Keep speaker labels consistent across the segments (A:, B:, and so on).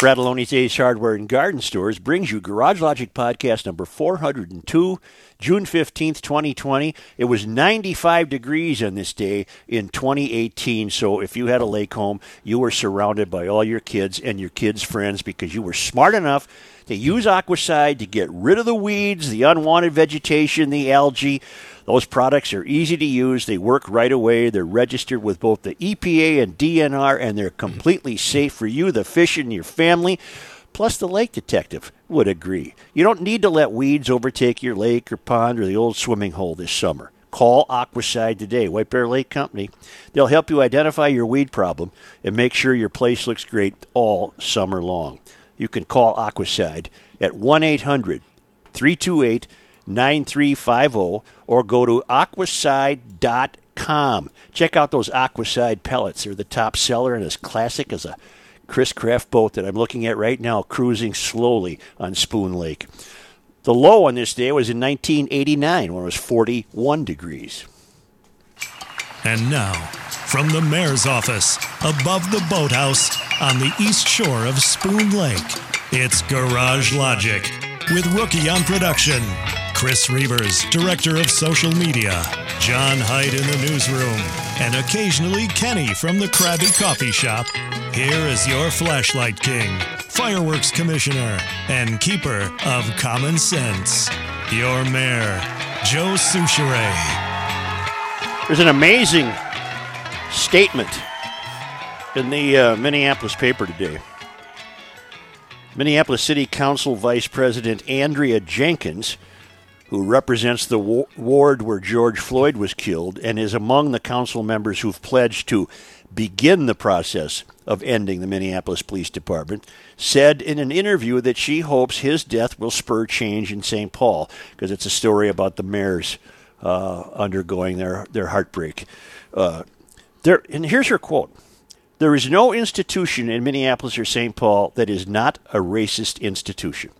A: Fratallone's Ace Hardware and Garden Stores brings you Garage Logic Podcast number 402, June 15th, 2020. It was 95 degrees on this day in 2018, so if you had a lake home, you were surrounded by all your kids and your kids' friends because you were smart enough to use Aquacide to get rid of the weeds, the unwanted vegetation, the algae. Those products are easy to use. They work right away. They're registered with both the EPA and DNR, and they're completely safe for you, the fish, and your family. Plus, the lake detective would agree. You don't need to let weeds overtake your lake or pond or the old swimming hole this summer. Call Aquacide today, White Bear Lake Company. They'll help you identify your weed problem and make sure your place looks great all summer long. You can call Aquacide at 1 800 328 9350 or go to aquacide.com. Check out those Aquacide pellets. They're the top seller and as classic as a Chris Craft boat that I'm looking at right now, cruising slowly on Spoon Lake. The low on this day was in 1989 when it was 41 degrees.
B: And now, from the mayor's office above the boathouse on the east shore of Spoon Lake, it's Garage Logic with Rookie on production, Chris Reavers, director of social media, John Hyde in the newsroom, and occasionally Kenny from the Krabby Coffee Shop. Here is your flashlight king, fireworks commissioner, and keeper of common sense, your mayor, Joe Soucheray.
A: There's an amazing statement in the uh, Minneapolis paper today. Minneapolis City Council Vice President Andrea Jenkins, who represents the ward where George Floyd was killed and is among the council members who've pledged to begin the process of ending the Minneapolis Police Department, said in an interview that she hopes his death will spur change in St. Paul because it's a story about the mayors uh, undergoing their, their heartbreak. Uh, there, and here's her quote. There is no institution in Minneapolis or St. Paul that is not a racist institution.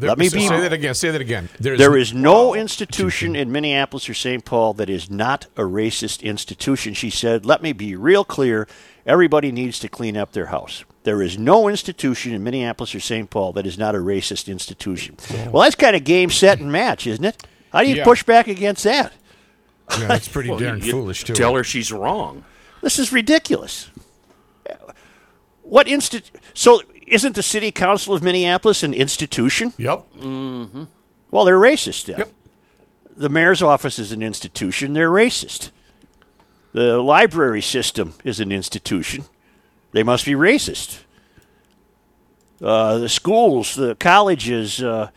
C: There,
A: Let me
C: say
A: be-
C: that again. Say that again. There's,
A: There is no institution in Minneapolis or St. Paul that is not a racist institution. She said, Let me be real clear. Everybody needs to clean up their house. There is no institution in Minneapolis or St. Paul that is not a racist institution. Well, that's kind of game, set, and match, isn't it? How do you
C: Yeah.
A: push back against that?
C: Yeah, that's pretty
D: Well,
C: darn
D: you
C: foolish too.
D: Tell her she's wrong.
A: This is ridiculous. What instit? So isn't the city council of Minneapolis an institution?
C: Yep.
A: Well, they're racist. Then.
C: Yep.
A: The mayor's office is an institution. They're racist. The library system is an institution. They must be racist. Uh, the schools, the colleges, uh,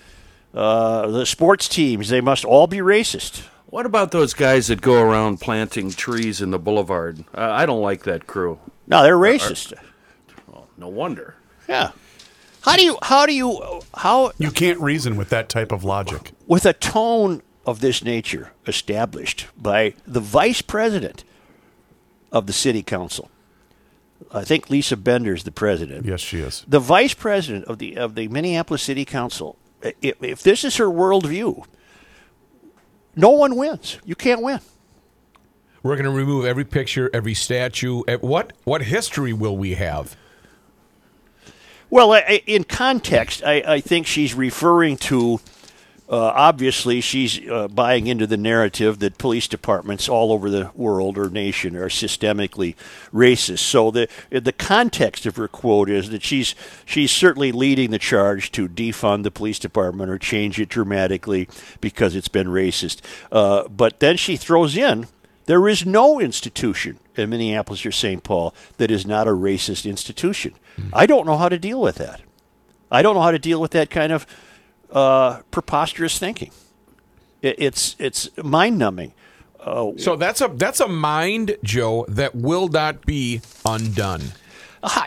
A: uh, the sports teams, they must all be racist.
D: What about those guys that go around planting trees in the boulevard? Uh, I don't like that crew.
A: No, they're racist.
D: No wonder.
A: Yeah. How do you? How do you? How
E: You can't reason with that type of logic.
A: with a tone of this nature established by the vice president of the city council. I think Lisa Bender is the president.
E: Yes, she is.
A: The vice president of the of the Minneapolis City Council. i- If, if this is her worldview, no one wins. You can't win.
C: We're going to remove every picture, every statue. What what history will we have?
A: Well, I- in context, I, I think she's referring to. Uh, obviously, she's uh, buying into the narrative that police departments all over the world or nation are systemically racist. So the the context of her quote is that she's she's certainly leading the charge to defund the police department or change it dramatically because it's been racist. Uh, but then she throws in there is no institution in Minneapolis or St. Paul that is not a racist institution. I don't know how to deal with that. I don't know how to deal with that kind of uh, preposterous thinking. It, it's it's mind numbing.
C: So that's a that's a mind, Joe, that will not be undone.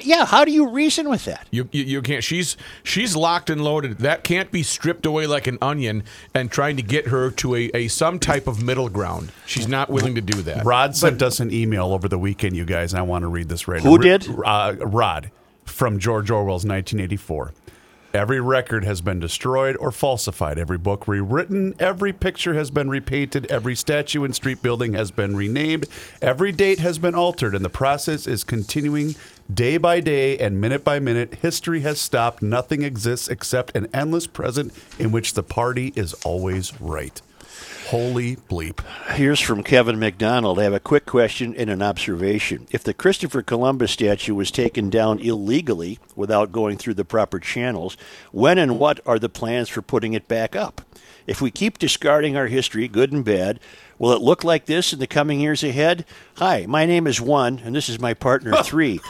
A: Yeah, how do you reason with that?
C: You, you you can't. She's she's locked and loaded. That can't be stripped away like an onion and trying to get her to a, a some type of middle ground. She's not willing to do that.
E: Rod sent us an email over the weekend, you guys, and I want to read this right away.
A: Who
E: now.
A: did?
E: Uh, Rod from George Orwell's 1984. Every record has been destroyed or falsified. Every book rewritten. Every picture has been repainted. Every statue and street building has been renamed. Every date has been altered, and the process is continuing Day by day and minute by minute, history has stopped. Nothing exists except an endless present in which the party is always right. Holy bleep.
A: Here's from Kevin McDonald. I have a quick question and an observation. If the Christopher Columbus statue was taken down illegally without going through the proper channels, when and what are the plans for putting it back up? If we keep discarding our history, good and bad, will it look like this in the coming years ahead? Hi, my name is One, and this is my partner Three.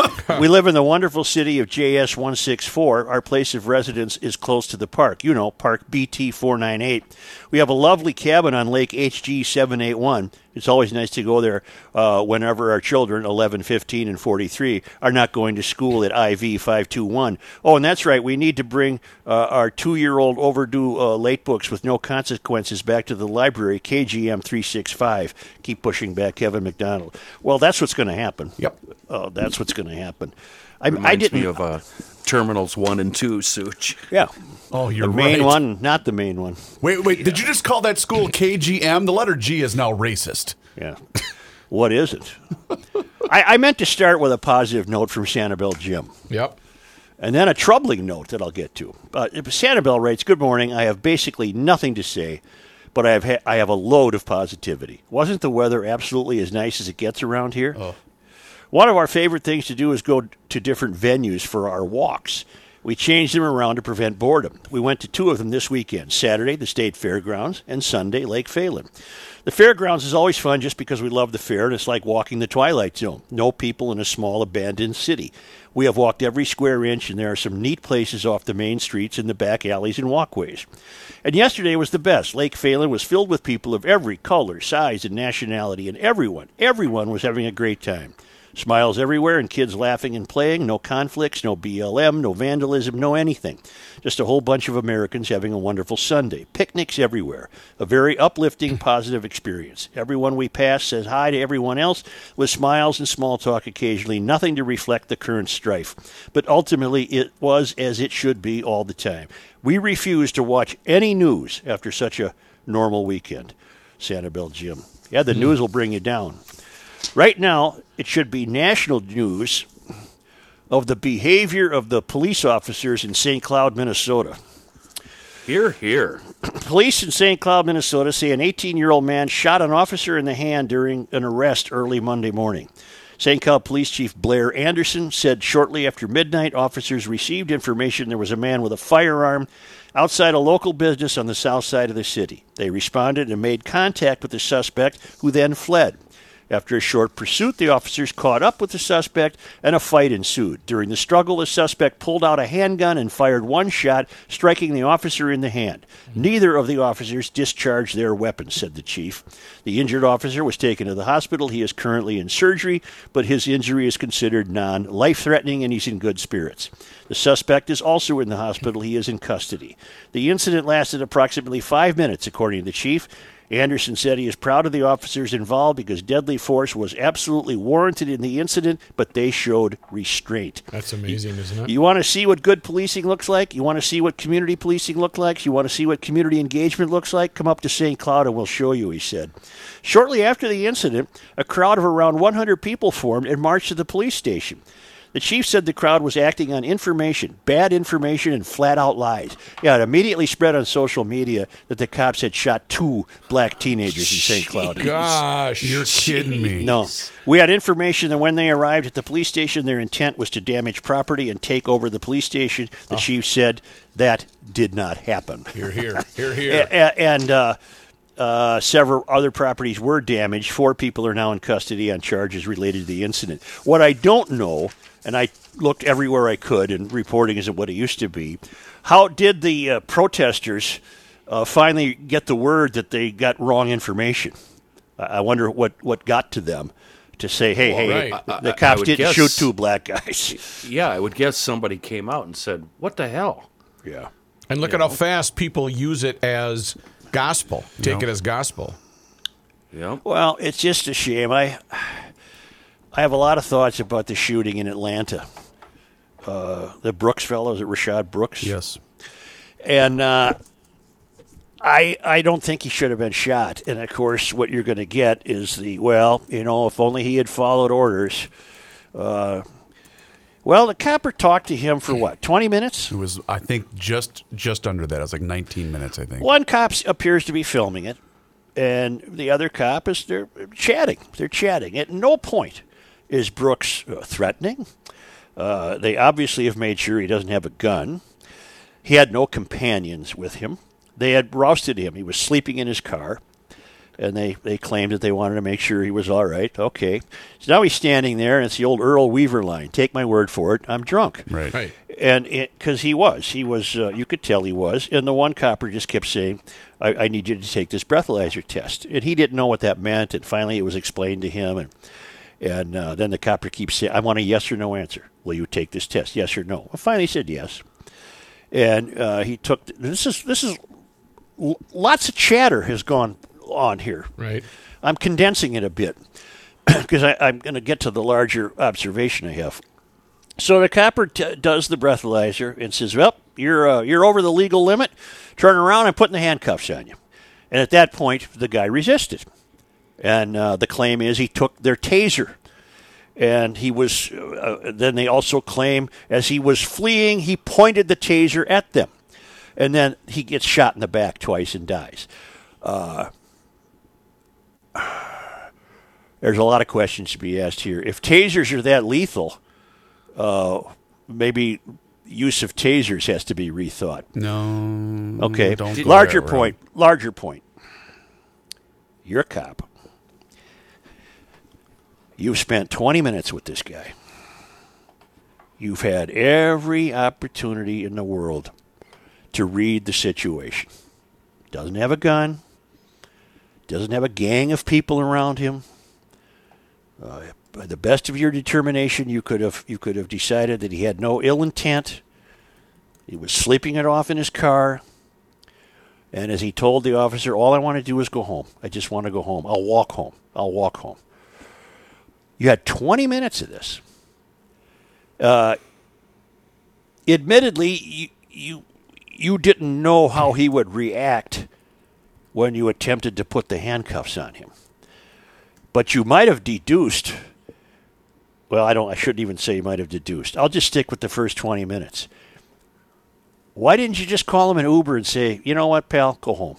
A: we live in the wonderful city of JS 164. Our place of residence is close to the park. You know, Park BT 498. We have a lovely cabin on Lake HG 781. It's always nice to go there uh, whenever our children, 11, 15, and 43, are not going to school at IV 521. Oh, and that's right, we need to bring uh, our two year old overdue uh, late books with no consequences back to the library, KGM 365. Keep pushing back, Kevin McDonald. Well, that's what's going to happen.
E: Yep.
A: Oh, that's what's going to happen. I, I
D: Reminds
A: didn't.
D: me of uh, Terminals 1 and 2, Such.
A: yeah.
E: Oh, you're
A: the main
E: right.
A: one, not the main one.
E: Wait, wait. Did you just call that school KGM? The letter G is now racist.
A: Yeah. what is it? I, I meant to start with a positive note from Sanibel Jim.
C: Yep.
A: And then a troubling note that I'll get to. Uh, Sanibel writes, Good morning. I have basically nothing to say, but I have, ha- I have a load of positivity. Wasn't the weather absolutely as nice as it gets around here? One of our favorite things to do is go to different venues for our walks. We changed them around to prevent boredom. We went to two of them this weekend Saturday, the State Fairgrounds, and Sunday, Lake Phalen. The fairgrounds is always fun just because we love the fair and it's like walking the Twilight Zone. No people in a small abandoned city. We have walked every square inch and there are some neat places off the main streets in the back alleys and walkways. And yesterday was the best. Lake Phalen was filled with people of every color, size, and nationality, and everyone, everyone was having a great time. Smiles everywhere and kids laughing and playing. No conflicts, no BLM, no vandalism, no anything. Just a whole bunch of Americans having a wonderful Sunday. Picnics everywhere. A very uplifting, positive experience. Everyone we pass says hi to everyone else with smiles and small talk occasionally. Nothing to reflect the current strife. But ultimately, it was as it should be all the time. We refuse to watch any news after such a normal weekend. Santa Sanibel Jim. Yeah, the hmm. news will bring you down. Right now, it should be national news of the behavior of the police officers in St. Cloud, Minnesota.
D: Here, here.
A: Police in St. Cloud, Minnesota say an 18 year old man shot an officer in the hand during an arrest early Monday morning. St. Cloud Police Chief Blair Anderson said shortly after midnight, officers received information there was a man with a firearm outside a local business on the south side of the city. They responded and made contact with the suspect, who then fled. After a short pursuit, the officers caught up with the suspect and a fight ensued. During the struggle, the suspect pulled out a handgun and fired one shot, striking the officer in the hand. Mm-hmm. Neither of the officers discharged their weapons, said the chief. The injured officer was taken to the hospital. He is currently in surgery, but his injury is considered non life threatening and he's in good spirits. The suspect is also in the hospital. He is in custody. The incident lasted approximately five minutes, according to the chief. Anderson said he is proud of the officers involved because deadly force was absolutely warranted in the incident, but they showed restraint.
C: That's amazing, isn't it?
A: You want to see what good policing looks like? You want to see what community policing looks like? You want to see what community engagement looks like? Come up to St. Cloud and we'll show you, he said. Shortly after the incident, a crowd of around 100 people formed and marched to the police station. The chief said the crowd was acting on information, bad information, and flat out lies. Yeah, it immediately spread on social media that the cops had shot two black teenagers in St. Cloud.
C: Gosh.
E: You're kidding me.
A: No. We had information that when they arrived at the police station, their intent was to damage property and take over the police station. The chief said that did not happen.
C: Here, here. Here,
A: A-
C: here.
A: a- and uh, uh, several other properties were damaged. Four people are now in custody on charges related to the incident. What I don't know, and I looked everywhere I could, and reporting isn't what it used to be, how did the uh, protesters uh, finally get the word that they got wrong information? I I wonder what, what got to them to say, hey, hey,
C: right.
A: the
D: I- I
A: cops
D: would
A: didn't
D: guess-
A: shoot two black guys.
D: Yeah, I would guess somebody came out and said, What the hell?
A: yeah.
C: And look at how fast people use it as gospel. Take it as gospel.
D: Yep.
A: Well, it's just a shame. I I have a lot of thoughts about the shooting in Atlanta. Uh, the Brooks fellow, is it Rayshard Brooks?
E: Yes.
A: And uh, I I don't think he should have been shot. And of course, what you're going to get is the well, you know, if only he had followed orders. Uh, Well, the copper talked to him for what, 20 minutes?
E: It was, I think, just just under that. It was like 19 minutes, I think.
A: One cop appears to be filming it, and the other cop is they're chatting. They're chatting. At no point is Brooks uh, threatening. Uh, they obviously have made sure he doesn't have a gun. He had no companions with him. They had rousted him. He was sleeping in his car, and they, they claimed that they wanted to make sure he was all right. Okay. So now he's standing there, and it's the old Earl Weaver line take my word for it, I'm drunk
E: Right.
C: Right.
A: and because he was, he was, uh, you could tell he was. And the one copper just kept saying, I, "I need you to take this breathalyzer test," and he didn't know what that meant. And finally, it was explained to him, and and uh, then the copper keeps saying, "I want a yes or no answer. Will you take this test? Yes or no?" Well, finally, said yes, and uh, he took. This is this is l- lots of chatter has gone on here.
C: Right.
A: I'm condensing it a bit because I'm going to get to the larger observation I have. So the copper t- does the breathalyzer and says, "Well, you're uh, you're over the legal limit. Turn around. I'm putting the handcuffs on you." And at that point, the guy resisted, and uh, the claim is he took their taser. And he was. Uh, then they also claim as he was fleeing, he pointed the taser at them, and then he gets shot in the back twice and dies. there's a lot of questions to be asked here. If tasers are that lethal, uh, maybe use of tasers has to be rethought.
E: No.
A: Okay. Larger point. Larger point. You're a cop. You've spent 20 minutes with this guy. You've had every opportunity in the world to read the situation. Doesn't have a gun. Doesn't have a gang of people around him. Uh, by the best of your determination, you could have you could have decided that he had no ill intent. He was sleeping it off in his car. And as he told the officer, all I want to do is go home. I just want to go home. I'll walk home. I'll walk home. You had 20 minutes of this. Uh, admittedly, you, you you didn't know how he would react when you attempted to put the handcuffs on him. But you might have deduced. Well, I don't. I shouldn't even say you might have deduced. I'll just stick with the first 20 minutes. Why didn't you just call him an Uber and say, you know what, pal, go home?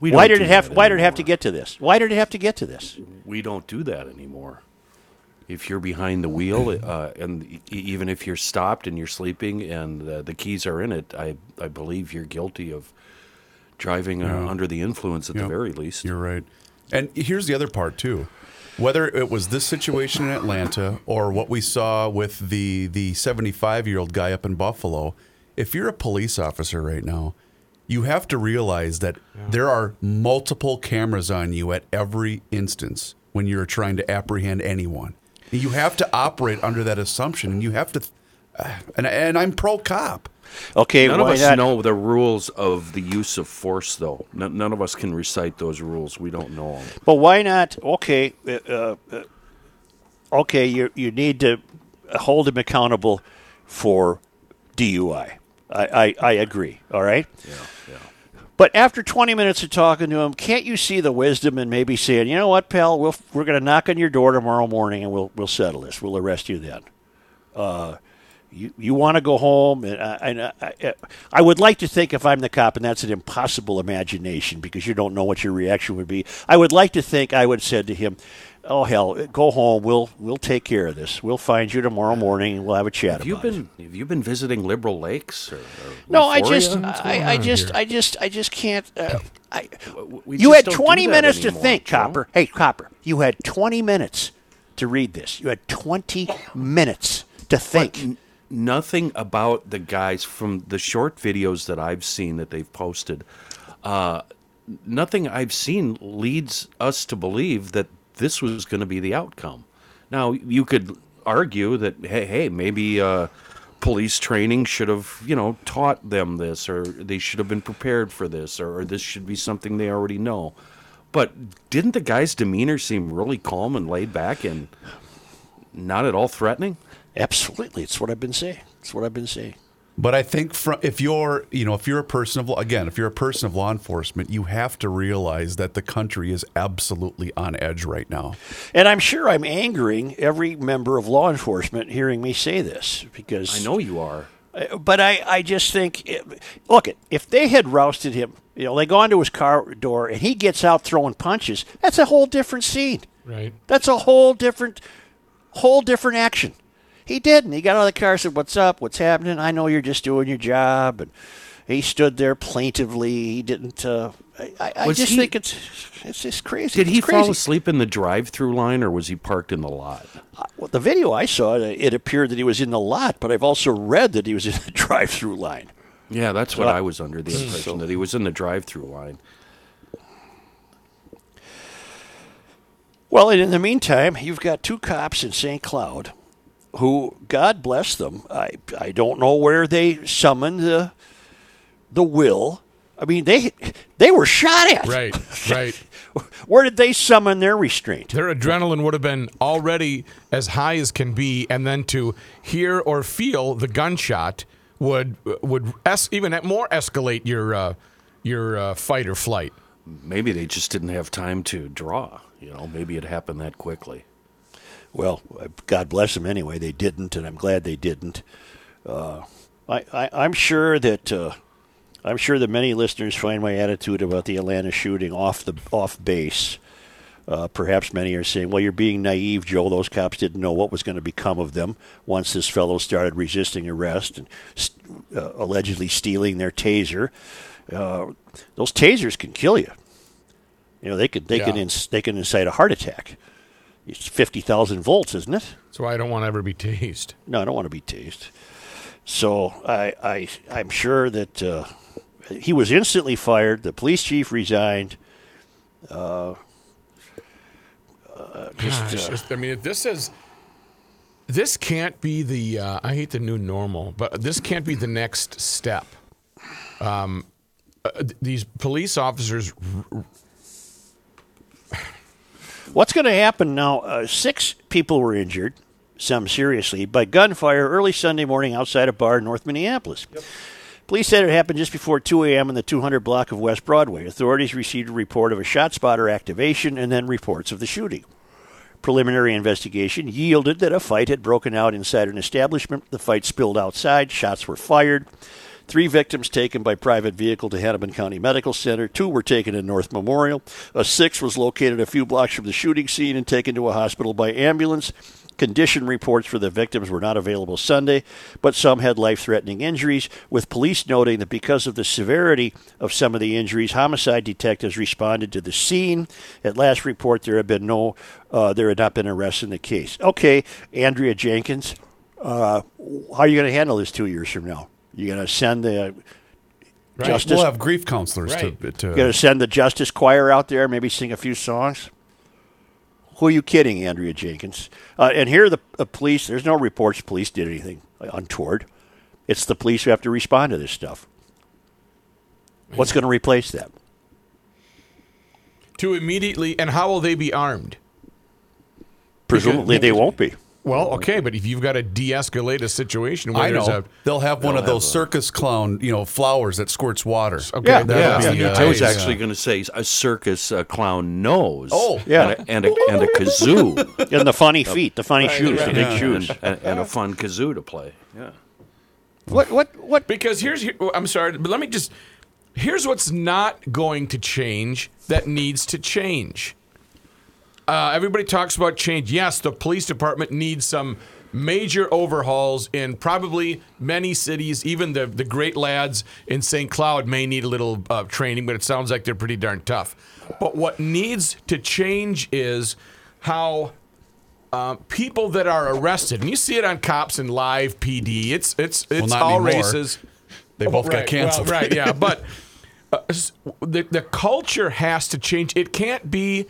D: We
A: Why did it have? Why did it have to get to this? Why did it have to get to this?
D: We don't do that anymore. If you're behind the wheel, uh, and e- even if you're stopped and you're sleeping and uh, the keys are in it, I I believe you're guilty of driving uh, under the influence at
E: Yep.
D: the very least.
E: You're right. And here's the other part too. Whether it was this situation in Atlanta or what we saw with the the 75 year old guy up in Buffalo, if you're a police officer right now, you have to realize that there are multiple cameras on you at every instance when you're trying to apprehend anyone. You have to operate under that assumption, and you have to. Uh, and and I'm pro cop.
A: Okay,
D: None of us
A: not?
D: know the rules of the use of force, though. None, none of us can recite those rules. We don't know them.
A: But why not? Okay, uh, uh, okay, you you need to hold him accountable for DUI. I, I, I agree. All right.
D: Yeah, yeah.
A: But after 20 minutes of talking to him, can't you see the wisdom and maybe saying, you know what, pal, we'll, we're going to knock on your door tomorrow morning and we'll we'll settle this. We'll arrest you then. Uh, you you want to go home, and, I, I, I, I would like to think if I'm the cop, and that's an impossible imagination because you don't know what your reaction would be. I would like to think I would have said to him, "Oh hell, go home. We'll we'll take care of this. We'll find you tomorrow morning, and we'll have a chat
D: Have you
A: about it."
D: been Have you been visiting Liberal Lakes? Or, or
A: No, I just, I, I just,
C: here?
A: I just, I just can't. Uh, I,
D: We
A: you
D: just
A: had
D: don't do
A: 20
D: that
A: minutes to
D: anymore,
A: think,
D: Joe.
A: Copper. Hey, Copper, you had 20 minutes to read this. You had 20 minutes to think.
D: nothing about the guys from the short videos that I've seen that they've posted. Uh, nothing I've seen leads us to believe that this was going to be the outcome. Now you could argue that hey, hey, maybe uh, police training should have you know taught them this, or they should have been prepared for this, or, or this should be something they already know. But didn't the guy's demeanor seem really calm and laid back and not at all threatening?
A: Absolutely, it's what I've been saying. It's what I've been saying.
E: But I think from, if you're, you know, if you're a person of law, again, if you're a person of law enforcement, you have to realize that the country is absolutely on edge right now.
A: And I'm sure I'm angering every member of law enforcement hearing me say this because
D: I know you are.
A: Uh, but I, I just think, eh, look, if they had rousted him, you know, they go into his car door and he gets out throwing punches, that's a whole different scene.
C: Right.
A: That's a whole different, whole different action. He didn't. He got out of the car, and said, "What's up? What's happening? I know you're just doing your job." And he stood there plaintively. He didn't. Uh, I, I just
D: he-
A: think it's it's just crazy.
D: Did he
A: crazy.
D: fall asleep in the drive-through line, or was he parked in the lot?
A: Uh, well, the video I saw, uh, it appeared that he was in the lot, but I've also read that he was in the drive-through line.
D: Yeah, that's what
A: So- uh,
D: I was under the impression that he was in the drive-through line.
A: Well, and in the meantime, you've got two cops in St. Cloud who, God bless them, I, I don't know where they summoned the, the will. I mean, they they were shot at.
C: Right. Right.
A: Where did they summon their restraint?
C: Their adrenaline would have been already as high as can be, and then to hear or feel the gunshot would would es- even more escalate your uh, your uh, fight or flight.
D: Maybe they just didn't have time to draw. You know, maybe it happened that quickly.
A: Well, God bless them anyway. They didn't, and I'm glad they didn't. Uh, I, I, I'm sure that uh, I'm sure that many listeners find my attitude about the Atlanta shooting off the off base. Uh, perhaps many are saying, "Well, you're being naive, Joe. Those cops didn't know what was going to become of them once this fellow started resisting arrest and st- uh, allegedly stealing their taser. Uh, those tasers can kill you. You know, they could they can
C: Yeah.
A: ins- they can incite a heart attack. It's fifty thousand volts, isn't it?
C: That's why I don't want to ever be tased.
A: No, I don't want to be tased. So I, I, I'm sure that uh, he was instantly fired. The police chief resigned. Uh, uh, just,
C: Gosh,
A: uh,
C: I mean, this is this can't be the uh, I hate the new normal, but this can't be the next step. Um, uh, these police officers
A: what's going to happen now? Uh, six people were injured, some seriously, by gunfire early Sunday morning outside a bar in North Minneapolis. Police said it happened just before 2 a.m. in the 200 block of West Broadway. Authorities received a report of a shot spotter activation and then reports of the shooting. Preliminary investigation yielded that a fight had broken out inside an establishment. The fight spilled outside. Shots were fired. Three victims taken by private vehicle to Hennepin County Medical Center. Two were taken to North Memorial. A sixth was located a few blocks from the shooting scene and taken to a hospital by ambulance. Condition reports for the victims were not available Sunday, but some had life threatening injuries, with police noting that because of the severity of some of the injuries, homicide detectives responded to the scene. At last report, there had been no, uh, there had not been arrests in the case. Okay, Andrea Jenkins, uh, how are you going to handle this two years from now? You going to send the justice?
E: We'll have grief counselors
C: Right.
E: to, to
A: you going to send the justice choir out there, maybe sing a few songs? Who are you kidding, Andrea Jenkins? Uh, and here, the, the police. There's no reports police did anything untoward. It's the police who have to respond to this stuff. What's going to replace that?
C: to immediately and how will they be armed?
A: Presumably, they won't be.
C: Well, okay, but if you've got to de-escalate a situation where
E: I
C: there's
E: know
C: a
E: they'll have one
D: they'll
E: of those
D: have a-
E: circus clown, you know, flowers that squirts water.
C: okay,
A: Yeah,
C: that'll
A: yeah.
C: be a new
D: I was
C: taste.
D: actually going to say a circus uh, clown nose.
E: Oh,
A: yeah.
D: and a, and a, and a kazoo,
A: And the funny feet, the funny shoes, the big
E: Yeah.
A: shoes.
D: and, and, and a fun kazoo to play. Yeah.
A: What? What? What?
C: Because here's here, I'm sorry, but let me just here's what's not going to change that needs to change. Uh, everybody talks about change. Yes, the police department needs some major overhauls in probably many cities. Even the the great lads in St. Cloud may need a little uh, training, but it sounds like they're pretty darn tough. But what needs to change is how uh, people that are arrested, and you see it on cops and live PD. It's it's it's
E: not
C: all
E: anymore.
C: races.
E: They both
C: right,
E: got canceled.
C: Well, right, yeah, but uh, the the culture has to change. It can't be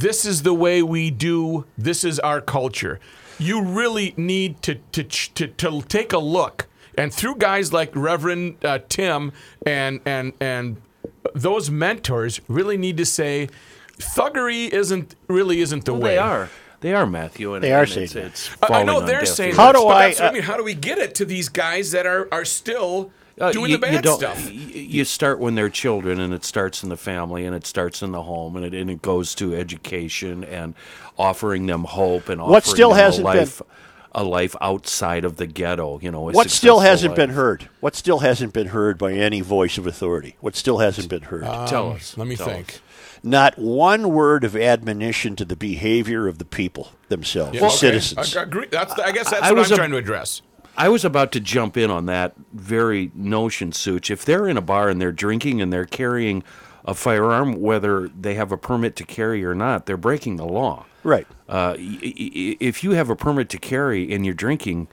C: this is the way we do. This is our culture. You really need to to to, to take a look, and through guys like Reverend uh, Tim and and and those mentors really need to say, thuggery isn't really isn't the
D: Well,
C: way.
D: they are. They are Matthew, and
A: They are
D: and
A: saying
D: it's, it's
C: I- I
D: falling
C: know
D: on
C: they're
D: deaf
C: saying.
A: How do I,
C: That's I
A: uh,
C: mean. How do we get it to these guys that are are still
D: Uh,
C: doing
D: you,
C: the bad
D: you don't-
C: stuff?
D: You start when they're children, and it starts in the family, and it starts in the home, and it, and it goes to education and offering them hope and offering
A: What still
D: them
A: hasn't
D: a
A: been-
D: life, a life outside of the ghetto. You know,
A: What still hasn't
D: life.
A: been heard? What still hasn't been heard by any voice of authority? What still hasn't been heard?
D: Tell us.
C: Let me
D: Tell
C: think.
D: us.
A: Not one word of admonition to the behavior of the people themselves,
C: Yeah,
A: the
C: okay.
A: citizens.
C: I agree. That's, I guess that's
D: I
C: what
D: was
C: I'm
D: a-
C: trying to address.
D: I was about to jump in on that very notion, Such. If they're in a bar and they're drinking and they're carrying a firearm, whether they have a permit to carry or not, they're breaking the law.
A: Right.
D: Uh, y- y- if you have a permit to carry and you're drinking,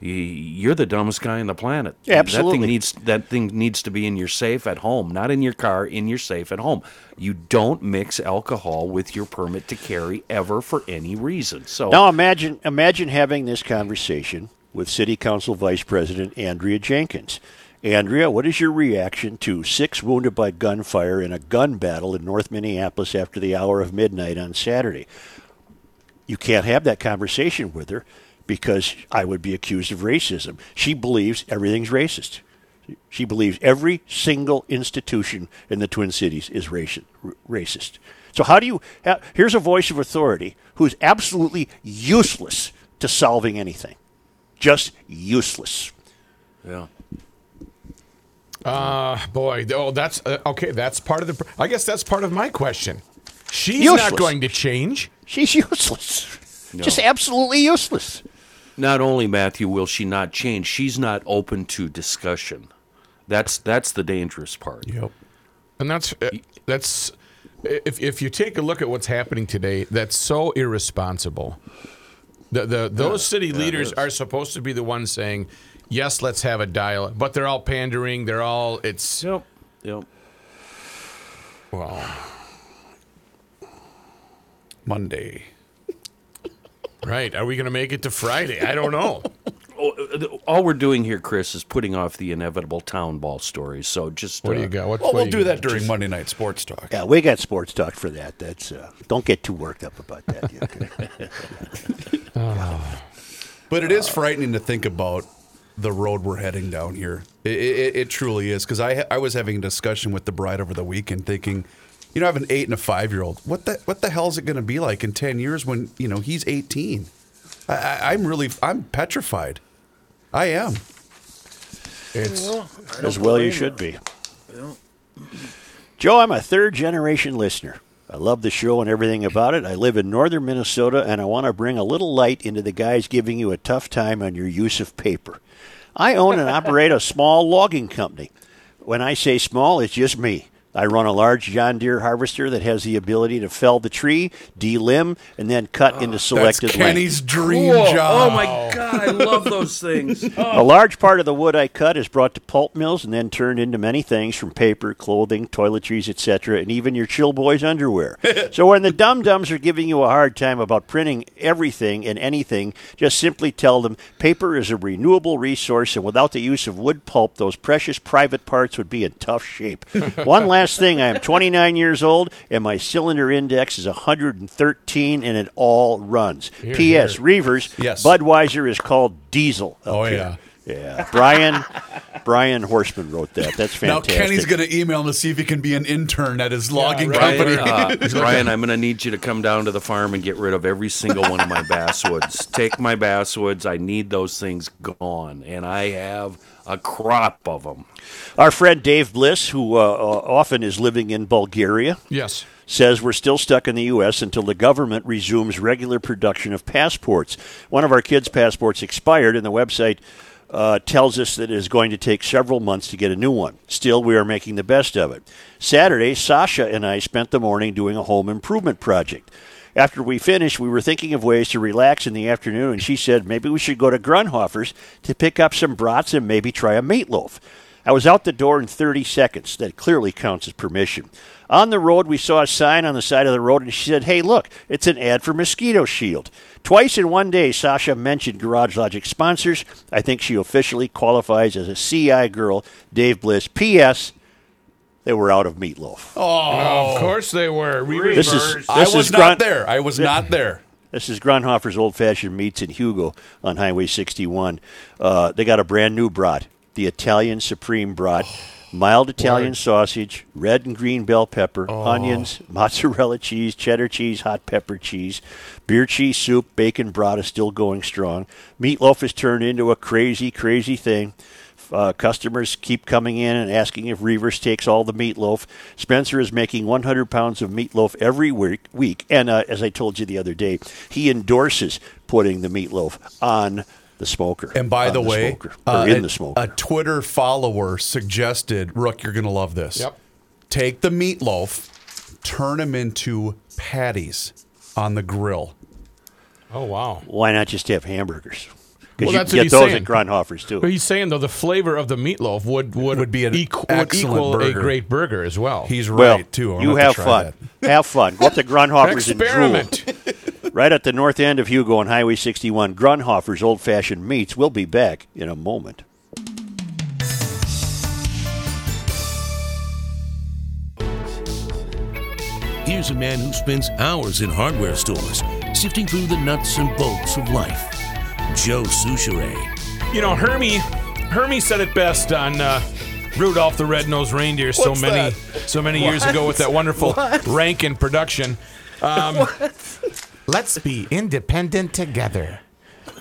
D: y- you're the dumbest guy on the planet.
A: Absolutely.
D: That thing needs that thing needs to be in your safe at home, not in your car. In your safe at home. You don't mix alcohol with your permit to carry ever for any reason. So
A: Now imagine imagine having this conversation with City Council Vice President Andrea Jenkins. Andrea, what is your reaction to six wounded by gunfire in a gun battle in North Minneapolis after the hour of midnight on Saturday? You can't have that conversation with her because I would be accused of racism. She believes everything's racist. She believes every single institution in the Twin Cities is raci- racist. So how do you? Here's a voice of authority who's absolutely useless to solving anything, just useless.
D: yeah.
C: Uh, boy, oh, that's uh, okay. That's part of the. I guess that's part of my question. She's
A: Useless.
C: not going to change.
A: She's useless, just absolutely useless.
D: Not only Matthew will she not change, she's not open to discussion. That's that's the dangerous part.
E: Yep.
C: And that's uh, that's if if you take a look at what's happening today, that's so irresponsible. The the those city leaders are supposed to be the ones saying, "Yes, let's have a dialogue," but they're all pandering. They're all it's
D: Yep. Yep.
C: well,
E: Monday.
C: right. Are we going to make it to Friday? I don't know.
D: All we're doing here, Chris, is putting off the inevitable town ball stories. So just
C: What do
D: uh,
C: you got? What,
E: Well,
C: what
E: we'll
C: you
E: do
C: got?
E: that during Monday Night Sports Talk.
A: Yeah, we got sports talk for that. That's uh, don't get too worked up about that. okay?
E: But it is frightening to think about the road we're heading down here. It, it, it truly is because I I was having a discussion with the bride over the weekend, thinking, you know, I have an eight and a five year old. What the what the hell is it going to be like in ten years when you know he's eighteen? I, I, I'm really I'm petrified. I am.
C: It's
A: As well, you should be. Joe, I'm a third generation listener. I love the show and everything about it. I live in northern Minnesota, and I want to bring a little light into the guys giving you a tough time on your use of paper. I own and operate a small logging company. When I say small, it's just me. I run a large John Deere harvester that has the ability to fell the tree, delimb, and then cut into
E: That's
A: selected length.
E: Kenny's dream
D: Whoa,
E: job.
D: Oh my God, I love those things.
A: A large part of the wood I cut is brought to pulp mills and then turned into many things from paper, clothing, toiletries, etc., and even your chill boys' underwear. so when the dum dums are giving you a hard time about printing everything and anything, just simply tell them paper is a renewable resource, and without the use of wood pulp, those precious private parts would be in tough shape. One last thing I am 29 years old, and my cylinder index is 113, and it all runs. P.S. Reavers,
E: Yes.
A: Budweiser is called diesel.
E: Oh,
A: here. Yeah, Brian Brian Horseman wrote that. That's fantastic.
E: Now
A: fantastic.
E: Kenny's going to email him to see if he can be an intern at his logging
C: right.
E: company.
D: Brian, uh, Brian, I'm going to need you to come down to the farm and get rid of every single one of my basswoods. Take my basswoods. I need those things gone, and I have a crop of them.
A: Our friend Dave Bliss, who uh, uh, often is living in Bulgaria,
C: yes.
A: says we're still stuck in the U.S. until the government resumes regular production of passports. One of our kids' passports expired, and the website uh, tells us that it is going to take several months to get a new one. Still, we are making the best of it. Saturday, Sasha and I spent the morning doing a home improvement project. After we finished, we were thinking of ways to relax in the afternoon, and she said maybe we should go to Grundhofer's to pick up some brats and maybe try a meatloaf. I was out the door in 30 seconds. That clearly counts as permission. On the road, we saw a sign on the side of the road, and she said, Hey, look, it's an ad for Mosquito Shield. Twice in one day, Sasha mentioned Garage Logic sponsors. I think she officially qualifies as a CI girl. Dave Bliss. P.S. They were out of meatloaf.
C: Oh of course they were. We
A: This is-
C: reversed.
E: I
A: This
E: was
A: is
E: not
A: grunt-
E: there. I was not there.
A: This is Grundhofer's Old Fashioned Meats in Hugo on Highway 61. Uh, they got a brand new brat, the Italian Supreme Brat. Mild Italian sausage, red and green bell pepper, onions, mozzarella cheese, cheddar cheese, hot pepper cheese, beer cheese soup, bacon brat is still going strong. Meatloaf has turned into a crazy, crazy thing. Uh, customers keep coming in and asking if Reavers takes all the meatloaf. Spencer is making 100 pounds of meatloaf every week. week. And uh, as I told you the other day, he endorses putting the meatloaf on the smoker.
E: And by
A: on
E: the, way,
A: smoker,
E: uh,
A: in
E: a,
A: the smoker.
E: a Twitter follower suggested, Rook, you're going to love this.
C: Yep.
E: Take the meatloaf, turn them into patties on the grill.
C: Oh wow.
A: Why not just have hamburgers?
C: Well,
A: Because
C: that's
A: you
C: what
A: get
C: he's
A: those
C: saying.
A: at Grundhofer's too.
C: But he's saying though the flavor of the meatloaf would would,
E: Would be an
C: equal, would equal a great burger as well.
E: He's
A: well,
E: right, too. I'm
A: you have
E: to try
A: fun. Have fun. Go up to Grundhofer's and drool.
C: experiment.
A: Right at the north end of Hugo on Highway 61, Grundhofer's Old Fashioned Meats. We'll be back in a moment.
F: Here's a man who spends hours in hardware stores, sifting through the nuts and bolts of life. Joe Soucheray.
C: You know, Hermie, Hermie said it best on uh, Rudolph the Red-Nosed Reindeer so many,
E: that?
C: so many years ago with that wonderful Rankin production. Um, Let's be independent together.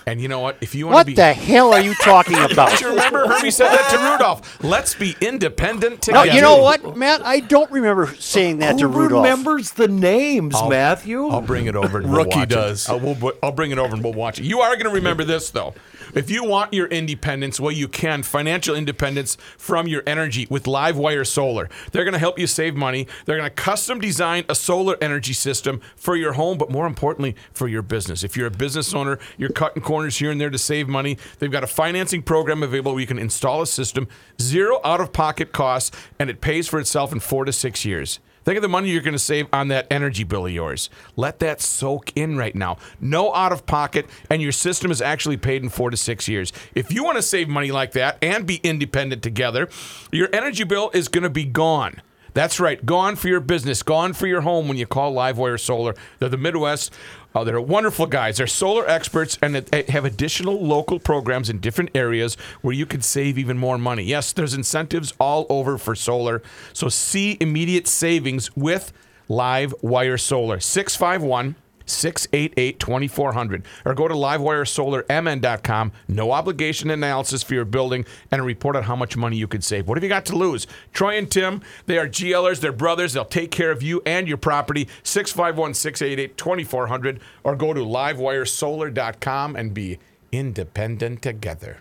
C: And you know what? If you want
A: What
C: to be, what
A: the hell are you talking about?
C: Don't you remember Hermie said that to Rudolph? Let's be independent
A: No,
C: together.
A: you know what, Matt? I don't remember saying that to
D: Who
A: Rudolph.
D: remembers the names, Matthew?
C: I'll bring it over. And we'll
E: Rookie
C: watch it.
E: does.
C: Uh, I'll, we'll, I'll bring it over and we'll watch it. You are going to remember this though. If you want your independence, well, you can financial independence from your energy with Livewire Solar. They're going to help you save money. They're going to custom design a solar energy system for your home, but more importantly, for your business. If you're a business owner, you're cutting corners here and there to save money. They've got a financing program available where you can install a system, zero out of pocket costs, and it pays for itself in four to six years. Think of the money you're going to save on that energy bill of yours. Let that soak in right now. No out of pocket, and your system is actually paid in four to six years. If you want to save money like that and be independent together, your energy bill is going to be gone. That's right, gone for your business, gone for your home when you call Livewire Solar. They're the Midwest. Uh, they're wonderful guys. They're solar experts and they have additional local programs in different areas where you could save even more money. Yes, there's incentives all over for solar. So see immediate savings with Live Wire Solar. 651 688 2400 or go to livewiresolarmn.com. No obligation analysis for your building and a report on how much money you could save. What have you got to lose? Troy and Tim, they are GLers, they're brothers. They'll take care of you and your property. 651 688 2400 or go to livewiresolar.com and be independent together.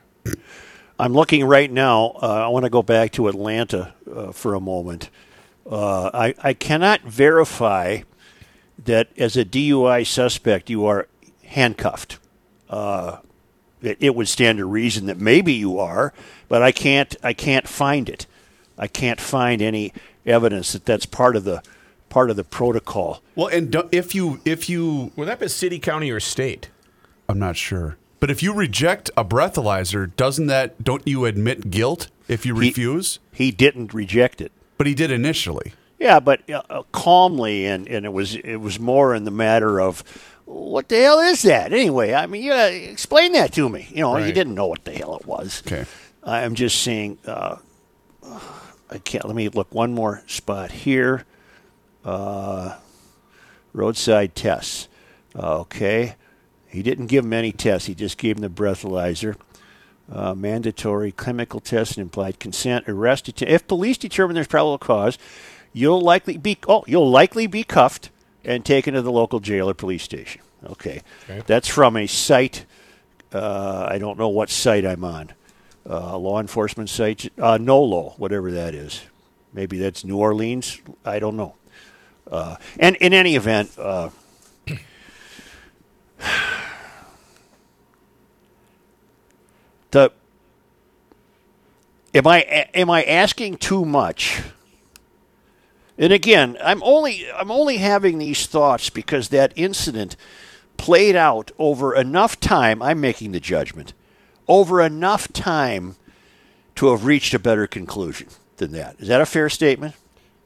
A: I'm looking right now. Uh, I want to go back to Atlanta uh, for a moment. Uh, I, I cannot verify that as a DUI suspect you are handcuffed. Uh, it, it would stand to reason that maybe you are, but I can't. I can't find it. I can't find any evidence that that's part of the part of the protocol.
E: Well, and do- if you if you
C: Would that be city, county, or state?
E: I'm not sure. But if you reject a breathalyzer, doesn't that don't you admit guilt if you
A: He-
E: refuse?
A: He didn't reject it.
E: But he did initially.
A: Yeah, but uh, uh, calmly, and, and it was it was more in the matter of what the hell is that anyway? I mean, you gotta explain that to me. You know, you
C: Right.
A: didn't know what the hell it was.
E: Okay.
A: I'm just saying. Uh, I can't. Let me look one more spot here. Uh, roadside tests. Okay, he didn't give him any tests. He just gave him the breathalyzer. Uh, mandatory chemical test and implied consent. Arrest. deta- If police determine there's probable cause, you'll likely be oh you'll likely be cuffed and taken to the local jail or police station. Okay, that's from a site. Uh, I don't know what site I'm on. Uh, law enforcement site, uh, NOLO, whatever that is. Maybe that's New Orleans. I don't know. Uh, and in any event, uh, the am I am I asking too much? And again, I'm only I'm only having these thoughts because that incident played out over enough time. I'm making the judgment over enough time to have reached a better conclusion than that. Is that a fair statement?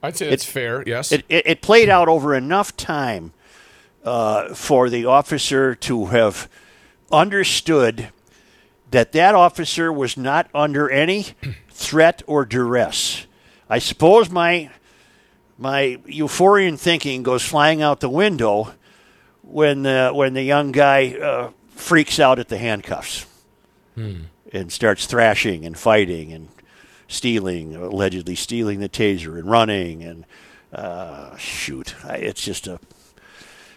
C: I'd say that's
A: It-
C: fair, yes.
A: It, it, it played out over enough time uh, for the officer to have understood that that officer was not under any threat or duress. I suppose my my euphorian thinking goes flying out the window when the when the young guy uh, freaks out at the handcuffs and starts thrashing and fighting and stealing, allegedly stealing the taser and running and uh, shoot. I, it's just a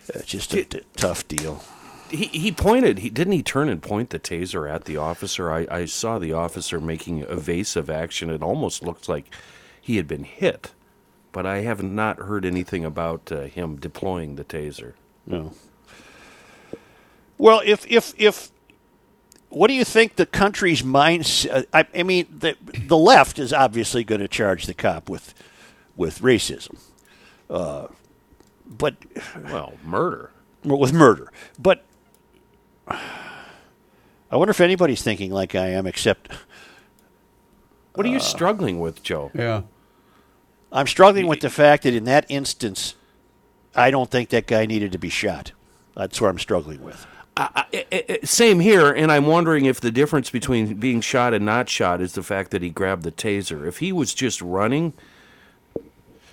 A: it's just a t- tough deal.
D: He, he pointed. He didn't he turn and point the taser at the officer. I, I saw the officer making evasive action. It almost looked like he had been hit, but I have not heard anything about uh, him deploying the taser.
A: No. Well, if if if what do you think the country's mindset? I, I mean, the the left is obviously going to charge the cop with with racism, uh, but
D: Well, murder.
A: well, with murder. But I wonder if anybody's thinking like I am, except
D: What are you struggling with, Joe?
E: Yeah.
A: I'm struggling with the fact that in that instance, I don't think that guy needed to be shot. That's what I'm struggling with.
D: I, I, I- same here, and I'm wondering if the difference between being shot and not shot is the fact that he grabbed the taser. If he was just running,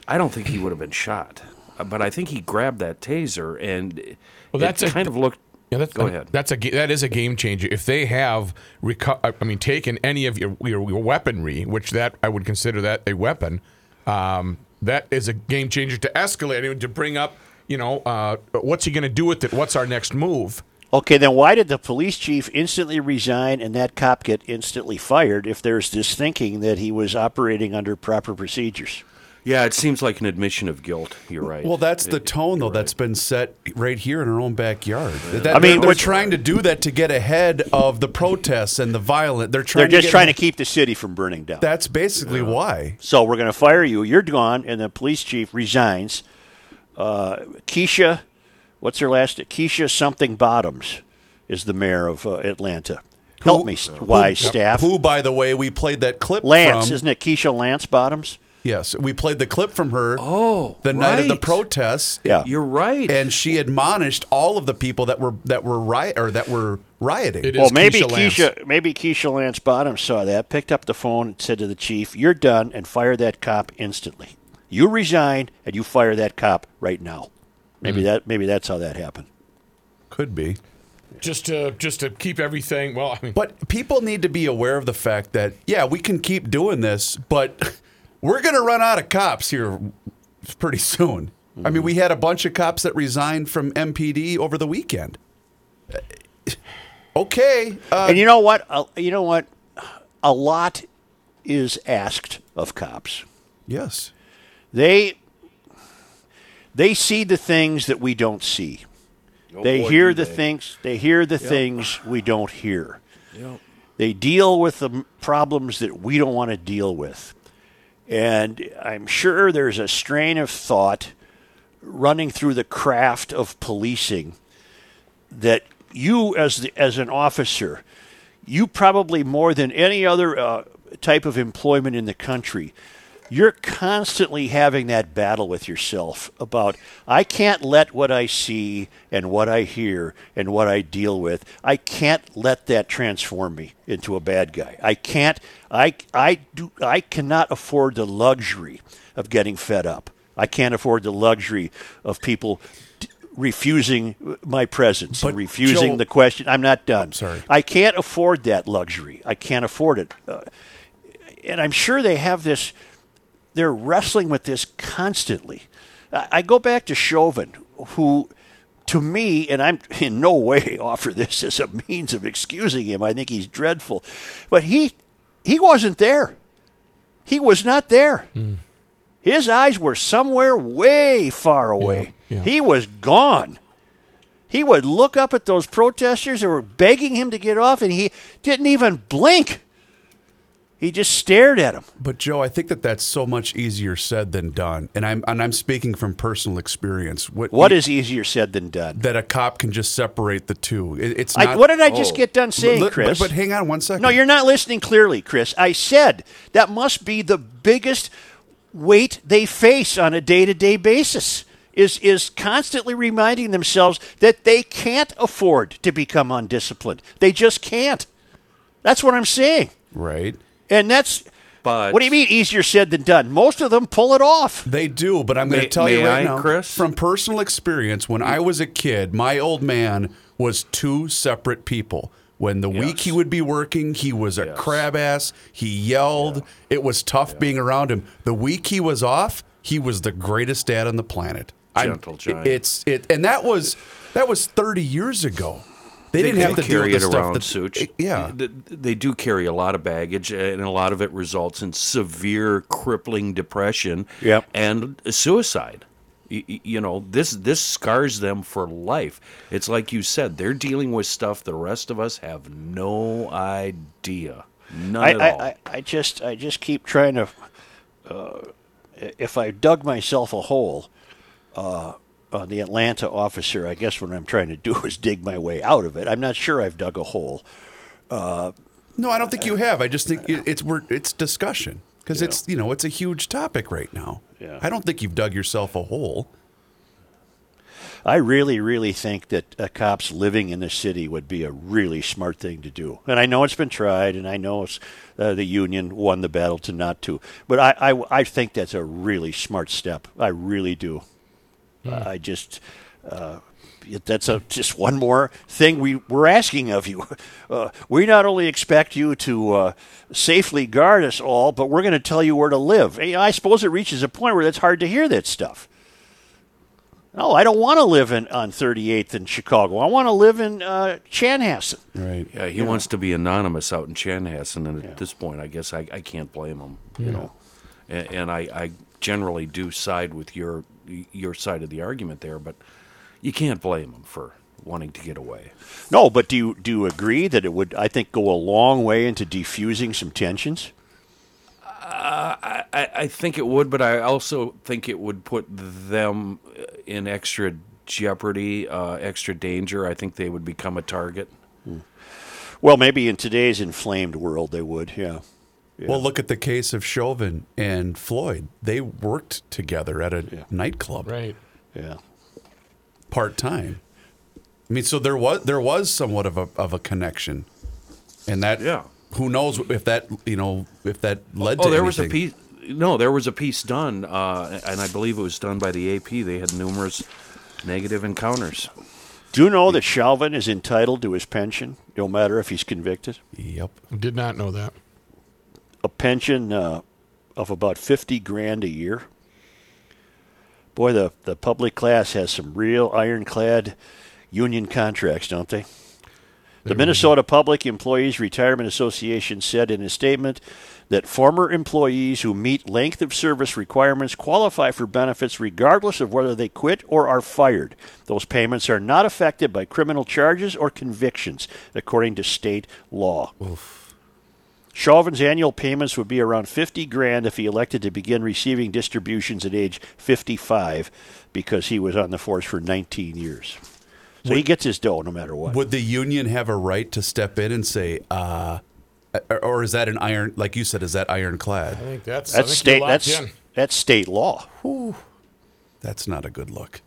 D: I don't think he would have been shot. Uh, But I think he grabbed that taser, and
C: Well, that's
D: it
C: a-
D: kind of looked.
C: Yeah, that's,
D: Go ahead.
C: That's a that is a game changer. If they have reco- I mean, taken any of your, your your weaponry, which that I would consider that a weapon, um, that is a game changer to escalate and to bring up. You know, uh, what's he going to do with it? What's our next move?
A: Okay, then why did the police chief instantly resign and that cop get instantly fired if there's this thinking that he was operating under proper procedures?
D: Yeah, it seems like an admission of guilt. You're right.
E: Well, that's the tone, though,
D: you're
E: that's been set right here in our own backyard. That-
A: I mean,
E: they're, they're trying to do that to get ahead of the protests and the violent. They're trying.
A: They're just
E: to get
A: trying to keep the city from burning down.
E: That's basically why.
A: So we're going to fire you. You're gone, and the police chief resigns. Uh, Keisha, what's her last? Keisha something Bottoms is the mayor of uh, Atlanta. Help
E: Who-
A: me, wise staff.
E: Who, by the way, we played that clip
A: Lance,
E: from.
A: isn't it Keisha Lance Bottoms?
E: Yes, we played the clip from her.
D: Oh,
E: the night of the
D: right.
E: protests.
A: Yeah.
D: You're right.
E: and she admonished all of the people that were that were riot or that were rioting.
C: It is
A: Well, maybe
C: Keisha Lance.
A: Keisha, maybe Keisha Lance Bottoms saw that, picked up the phone, and said to the chief, "You're done," and fire that cop instantly. You resign, and you fire that cop right now. Maybe
C: Mm-hmm.
A: that. Maybe that's how that happened.
E: Could be.
C: Just to just to keep everything. Well, I mean,
E: But people need to be aware of the fact that yeah, we can keep doing this, but we're going to run out of cops here pretty soon. I mean, we had a bunch of cops that resigned from MPD over the weekend. Okay, uh,
A: and you know what? Uh, you know what? A lot is asked of cops.
E: yes,
A: They they see the things that we don't see. they
D: boy,
A: hear the
D: they.
A: things they hear the things we don't hear. They deal with the problems that we don't want to deal with. And I'm sure there's a strain of thought running through the craft of policing that you as the, as an officer, you probably more than any other uh, type of employment in the country, you're constantly having that battle with yourself about I can't let what I see and what I hear and what I deal with, I can't let that transform me into a bad guy. I can't I I do I cannot afford the luxury of getting fed up. I can't afford the luxury of people d- refusing my presence
E: But,
A: and refusing
E: Joe-
A: the question. I'm not done.
E: sorry.
A: I can't afford that luxury. I can't afford it. Uh, and I'm sure they have this, they're wrestling with this constantly. I, go back to Chauvin, who, to me, and I'm in no way offer this as a means of excusing him. I think he's dreadful. But he, he wasn't there. He was not there. Hmm. His eyes were somewhere way far away.
C: yeah.
A: He was gone. He would look up at those protesters that were begging him to get off, and he didn't even blink. He just stared at him.
E: But Joe, I think that that's so much easier said than done, and I'm and I'm speaking from personal experience. What
A: What is easier said than done?
E: that a cop can just separate the two? It, it's
A: I, what did I oh. just
D: oh.
A: get done saying,
E: But-
A: Chris?
E: But, but hang on one second.
A: no, you're not listening clearly, Chris. I said that must be the biggest weight they face on a day to day basis is is constantly reminding themselves that they can't afford to become undisciplined. They just can't. That's what I'm saying.
E: Right.
A: And that's
D: But
A: what do you mean easier said than done? Most of them pull it off.
E: They do, but I'm going to tell you right
D: I,
E: now,
D: Chris?
E: from personal experience, when I was a kid, my old man was two separate people. When the week he would be working, he was a
D: Yes.
E: crab ass. He yelled. It was tough being around him. The week he was off, he was the greatest dad on the planet. I'm-
D: Gentle giant.
E: It's it, and that was that was 30 years ago. They, didn't have to deal
D: carry
E: with the
D: it
E: stuff
D: around,
E: that,
D: Such.
E: Yeah,
D: Th- They do carry a lot of baggage, and a lot of it results in severe, crippling depression
A: Yep.
D: and suicide. Y- y- You know, this this scars them for life. It's like you said; they're dealing with stuff the rest of us have no idea, none
A: I,
D: at
A: I,
D: all.
A: I, I just I just keep trying to. Uh, if I dug myself a hole, uh, uh, the Atlanta officer, I guess what I'm trying to do is dig my way out of it. I'm not sure I've dug a hole.
E: no, I don't think you have. I just think it, it's we're, it's discussion because it's you know it's a huge topic right now.
A: Yeah.
E: I don't think you've dug yourself a hole.
A: I really, really think that uh, cops living in the city would be a really smart thing to do. And I know it's been tried, and I know it's, uh, the union won the battle to not to. But I, I, I think that's a really smart step. I really do. I just. Uh, that's a, just one more thing we, we're asking of you. Uh, we not only expect you to uh, safely guard us all, but we're going to tell you where to live. I suppose it reaches a point where it's hard to hear that stuff. No, I don't want to live in on 38th in Chicago. I want to live in uh, Chanhassen.
E: Right.
D: yeah, he wants to be anonymous out in Chanhassen, and at this point, I guess I, I can't blame him. You know, and, and I, I generally do side with your your side of the argument there, but you can't blame them for wanting to get away.
A: No, but do you do you agree that it would? I think go a long way into defusing some tensions.
D: I, I think it would, but I also think it would put them in extra jeopardy, uh, extra danger. I think they would become a target.
A: Well, maybe in today's inflamed world they would. Yeah.
E: Well, look at the case of Chauvin and Floyd. They worked together at a nightclub
C: Right.
A: Yeah.
E: part time. I mean, so there was there was somewhat of a of a connection, and that
D: Yeah.
E: Who knows if that you know if that led
D: Oh,
E: to
D: there was a
E: anything.
D: piece. No, there was a piece done, uh, and I believe it was done by the AP. They had numerous negative encounters.
A: Do you know that Chauvin is entitled to his pension, no matter if he's convicted?
E: Yep.
C: Did not know that.
A: A pension uh, of about fifty grand a year. Boy, the the public class has some real ironclad union contracts, don't they? The Minnesota Public Employees Retirement Association said in a statement that former employees who meet length of service requirements qualify for benefits regardless of whether they quit or are fired. Those payments are not affected by criminal charges or convictions, according to state law. Chauvin's annual payments would be around 50 grand if he elected to begin receiving distributions at age 55 because he was on the force for 19 years. So he gets his dough no matter what.
E: Would the union have a right to step in and say, uh, or- or is that an iron? Like you said, is that ironclad?
C: I think that's I
A: That's
C: think
A: state.
C: you're locked
A: That's
C: in.
A: that's state law.
E: That's not a good look.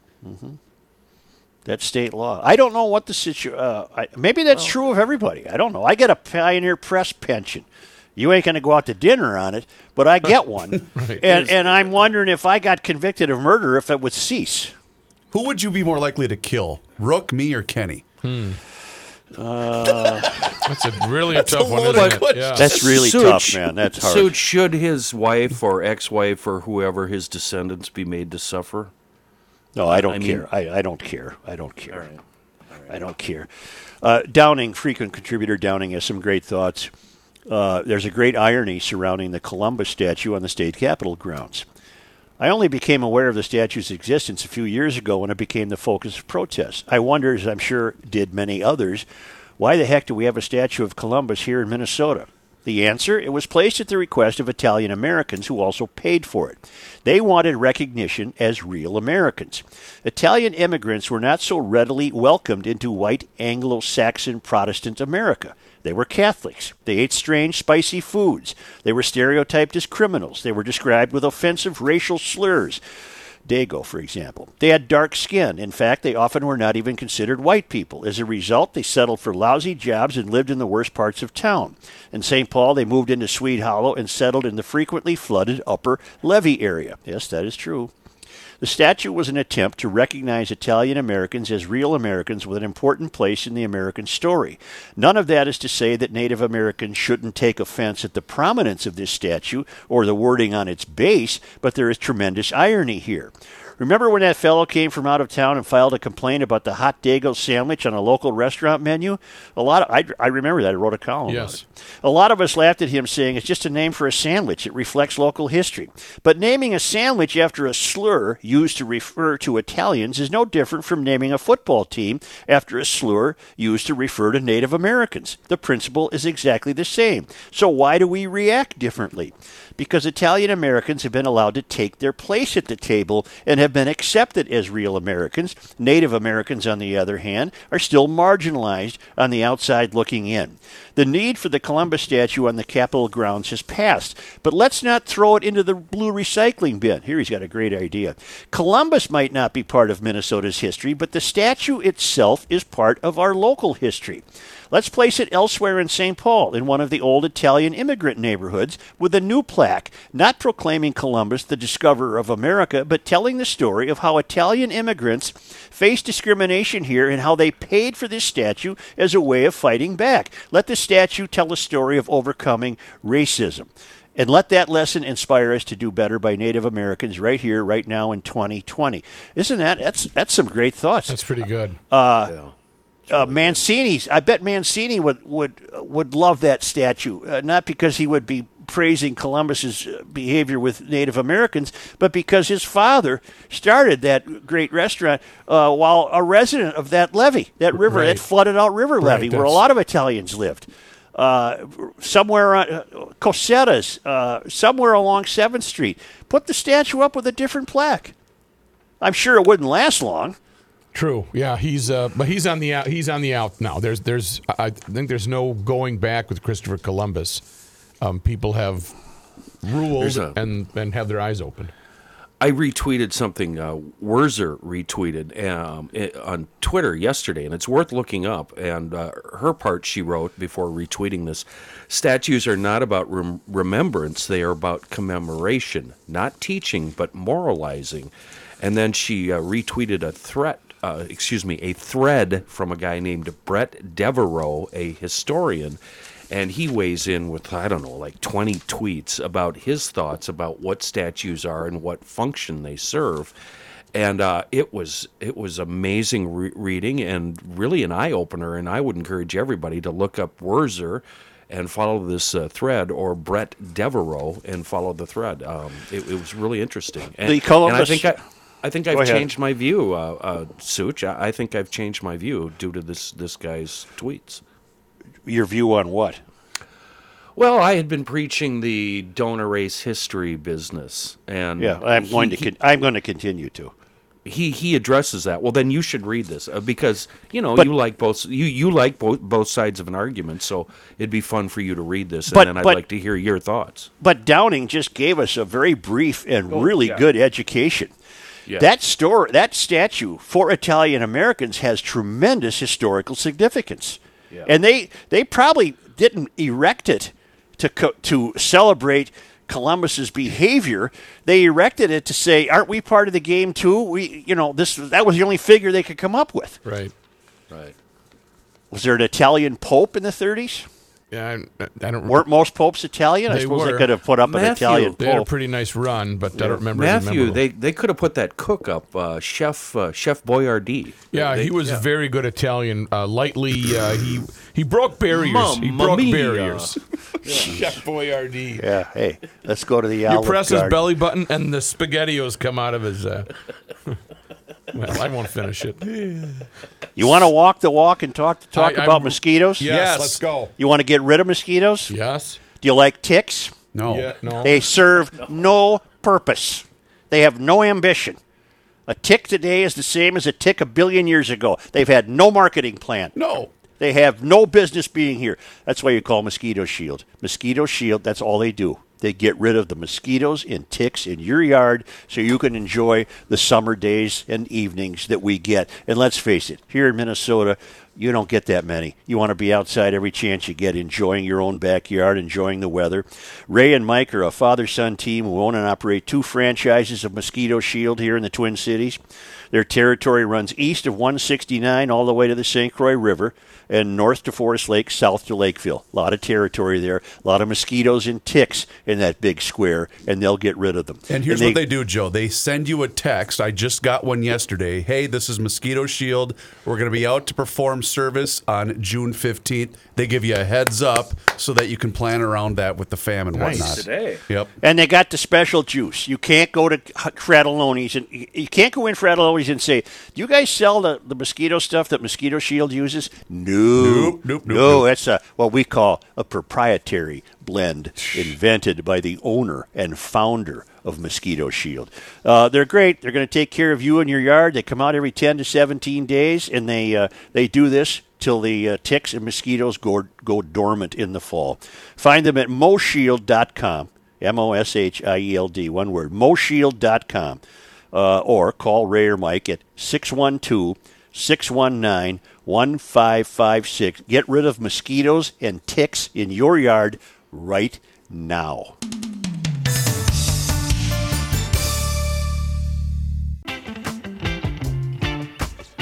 A: That's state law. I don't know what the situ. Uh, maybe that's true of everybody. I don't know. I get a Pioneer Press pension. You ain't going to go out to dinner on it, but I get one, and and I'm wondering if I got convicted of murder, if it would cease.
E: Who would you be more likely to kill, Rook, me, or Kenny?
C: hmm That's a really
E: That's
C: tough
E: a
C: one.
E: loaded
C: Isn't it?
E: question.
C: Yeah.
A: That's really
D: Such-
A: tough, man. That's hard.
D: So, should his wife or ex-wife or whoever his descendants be made to suffer?
A: No, I don't
D: I mean-
A: care. I, I don't care. I don't care. I don't care. Uh, Downing, frequent contributor Downing, has some great thoughts. Uh, there's a great irony surrounding the Columbus statue on the state capitol grounds. I only became aware of the statue's existence a few years ago when it became the focus of protests. I wonder, as I'm sure did many others, why the heck do we have a statue of Columbus here in Minnesota? The answer it was placed at the request of Italian Americans who also paid for it. They wanted recognition as real Americans. Italian immigrants were not so readily welcomed into white Anglo Saxon Protestant America. They were Catholics. They ate strange, spicy foods. They were stereotyped as criminals. They were described with offensive racial slurs. Dago, for example. They had dark skin. In fact, they often were not even considered white people. As a result, they settled for lousy jobs and lived in the worst parts of town. In St. Paul, they moved into Swede Hollow and settled in the frequently flooded upper levee area. Yes, that is true. The statue was an attempt to recognize Italian Americans as real Americans with an important place in the American story. None of that is to say that Native Americans shouldn't take offense at the prominence of this statue or the wording on its base, but there is tremendous irony here. Remember when that fellow came from out of town and filed a complaint about the hot Dago sandwich on a local restaurant menu? A lot of I, I remember that. I wrote a column
C: Yes.
A: A lot of us laughed at him saying it's just a name for a sandwich. It reflects local history. But naming a sandwich after a slur used to refer to Italians is no different from naming a football team after a slur used to refer to Native Americans. The principle is exactly the same. So why do we react differently? Because Italian Americans have been allowed to take their place at the table and have been accepted as real Americans. Native Americans, on the other hand, are still marginalized on the outside looking in. The need for the Columbus statue on the Capitol grounds has passed, but let's not throw it into the blue recycling bin. Here he's got a great idea. Columbus might not be part of Minnesota's history, but the statue itself is part of our local history. Let's place it elsewhere in St. Paul, in one of the old Italian immigrant neighborhoods, with a new plaque, not proclaiming Columbus the discoverer of America, but telling the story of how Italian immigrants faced discrimination here and how they paid for this statue as a way of fighting back. Let the statue tell a story of overcoming racism. And let that lesson inspire us to do better by Native Americans right here, right now in 2020. Isn't that that's that's some great thoughts?
C: That's pretty good.
A: uh, Mancini's. I bet Mancini would would would love that statue, uh, not because he would be praising Columbus's uh, behavior with Native Americans, but because his father started that great restaurant uh, while a resident of that levee, that river,
C: Right.
A: that flooded out river levee, where a lot of Italians lived. Uh, somewhere on uh, Cossetta's, uh, somewhere along Seventh Street, put the statue up with a different plaque. I'm sure it wouldn't last long.
C: True. Yeah, he's uh, but he's on the out. He's on the out now. There's there's I think there's no going back with Christopher Columbus. Um, people have ruled
D: a-
C: and and have their eyes open.
D: I retweeted something uh, Werzer retweeted um, i on Twitter yesterday, and it's worth looking up. And uh, her part she wrote before retweeting this: statues are not about rem- remembrance; they are about commemoration, not teaching, but moralizing. And then she uh, retweeted a threat. Uh, excuse me, a thread from a guy named Bret Devereaux, a historian, and he weighs in with I don't know like 20 tweets about his thoughts about what statues are and what function they serve. And uh, it was it was amazing re- reading and really an eye opener. And I would encourage everybody to look up Werzer and follow this uh, thread, or Bret Devereaux and follow the thread. Um, it, it was really interesting. And,
A: The
D: and I
A: Columbus-
D: think I, I think I've changed my view, uh, uh, Such. I, I think I've changed my view due to this this guy's tweets.
A: Your view on what?
D: Well, I had been preaching the don't erase history business, and
A: Yeah, I'm
D: he-
A: going to. Con- I'm going to continue to.
D: he he addresses that. Well, then you should read this uh, because you know
A: But-
D: you like both you you like both both sides of an argument, so it'd be fun for you to read this, and
A: But-
D: then I'd
A: but-
D: like to hear your thoughts.
A: But Downing just gave us a very brief and really
D: yeah.
A: good education.
D: Yeah.
A: That store, that statue for Italian Americans has tremendous historical significance,
D: Yeah.
A: and they they probably didn't erect it to co- to celebrate Columbus's behavior. They erected it to say, "Aren't we part of the game too?" We, you know, this that was the only figure they could come up with.
C: Right.
D: Right.
A: Was there an Italian pope in the 30s?
C: Yeah, I, I don't.
A: Weren't most popes Italian? I suppose
C: were.
A: they could have put up an
D: Matthew,
A: Italian
C: They had a pretty nice run, but I don't remember.
D: Matthew,
C: memorable.
D: they they could have put that cook up, uh, Chef uh, Chef Boyardee.
C: Yeah,
D: They-
C: he was
D: yeah.
C: very good Italian. Uh, lightly, uh, he he broke barriers. he broke
D: mia.
C: barriers. Chef Boyardee.
A: Yeah, hey, let's go to the
C: You
A: Olive
C: press his belly button, and the spaghettios come out of his. Well, I won't finish it.
A: You want to walk the walk and talk talk
C: I-
A: about
C: I'm-
A: mosquitoes?
C: Yes,
E: Yes.
C: let's go.
A: You want to get rid of mosquitoes?
C: Yes.
A: Do you like ticks?
E: No.
C: Yeah. No.
A: They serve no purpose. They have no ambition. A tick today is the same as a tick a billion years ago. They've had no marketing plan.
C: no.
A: They have no business being here. That's why you call Mosquito Shield. Mosquito Shield, that's all they do. They get rid of the mosquitoes and ticks in your yard so you can enjoy the summer days and evenings that we get. And let's face it, here in Minnesota, you don't get that many. You want to be outside every chance you get, enjoying your own backyard, enjoying the weather. Ray and Mike are a father son team who own and operate two franchises of Mosquito Shield here in the Twin Cities. Their territory runs east of 169 all the way to the St. Croix River and north to Forest Lake, south to Lakeville. A lot of territory there, a lot of mosquitoes and ticks in that big square, and they'll get rid of them.
E: And here's what they do, Joe. They send you a text. I just got one yesterday. Hey, this is Mosquito Shield. We're going to be out to perform service on June 15th. They give you a heads up so that you can plan around that with the fam and
C: Nice.
E: whatnot.
D: Today.
E: Yep.
A: And they got the special juice. You can't go to Fratelloni's and you can't go in Fratelloni's and say, "Do you guys sell the, the mosquito stuff that Mosquito Shield uses?" No,
E: Nope, nope, nope,
A: no.
E: nope.
A: That's a, what we call a proprietary blend invented by the owner and founder of Mosquito Shield. Uh, they're great. They're going to take care of you and your yard. They come out every ten to seventeen days, and they uh, they do this till the uh, ticks and mosquitoes go go dormant in the fall. Find them at moshield.com. M O S H I E L D, one word, moshield.com. Uh, or call Ray or Mike at 612 619 1556. Get rid of mosquitoes and ticks in your yard right now.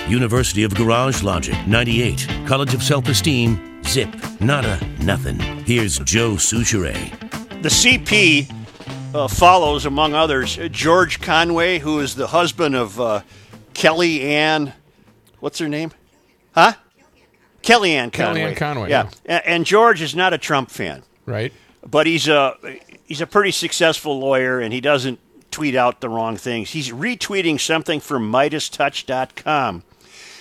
F: University of Garage Logic, 98. College of Self Esteem, zip, nada, nothing. Here's Joe Soucheray.
A: The CP uh, follows, among others, George Conway, who is the husband of uh, Kelly Ann. What's her name? Huh? Kellyanne Conway.
C: Kellyanne Conway,
A: Yeah. A- And George is not a Trump fan.
C: Right?
A: but he's a he's a pretty successful lawyer and he doesn't tweet out the wrong things. He's retweeting something from MeidasTouch.com.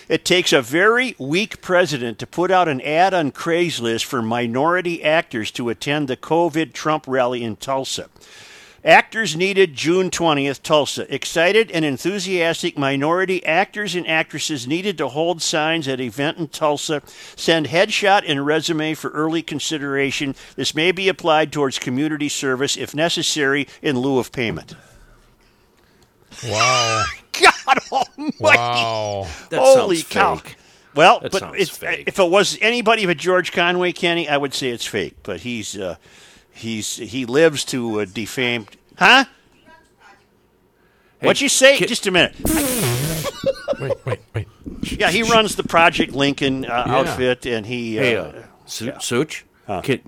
A: It takes a very weak president to put out an ad on Craigslist for minority actors to attend the COVID Trump rally in Tulsa. Actors needed June 20th, Tulsa. Excited and enthusiastic minority actors and actresses needed to hold signs at event in Tulsa. Send headshot and resume for early consideration. This may be applied towards community service if necessary in lieu of payment.
C: Wow.
A: God almighty.
C: Wow.
D: That
A: Holy cow.
D: fake.
A: Well,
D: That
A: but
D: sounds fake.
A: if it was anybody but George Conway, Kenny, I would say it's fake. But he's uh, he's he lives to uh, defame, huh? What'd you say?
D: Ki-
A: Just a minute.
C: Wait, wait, wait.
A: Yeah, he runs the Project Lincoln uh,
C: Yeah.
A: outfit, and he. Uh,
D: Hey, uh, Su- Such, Kid-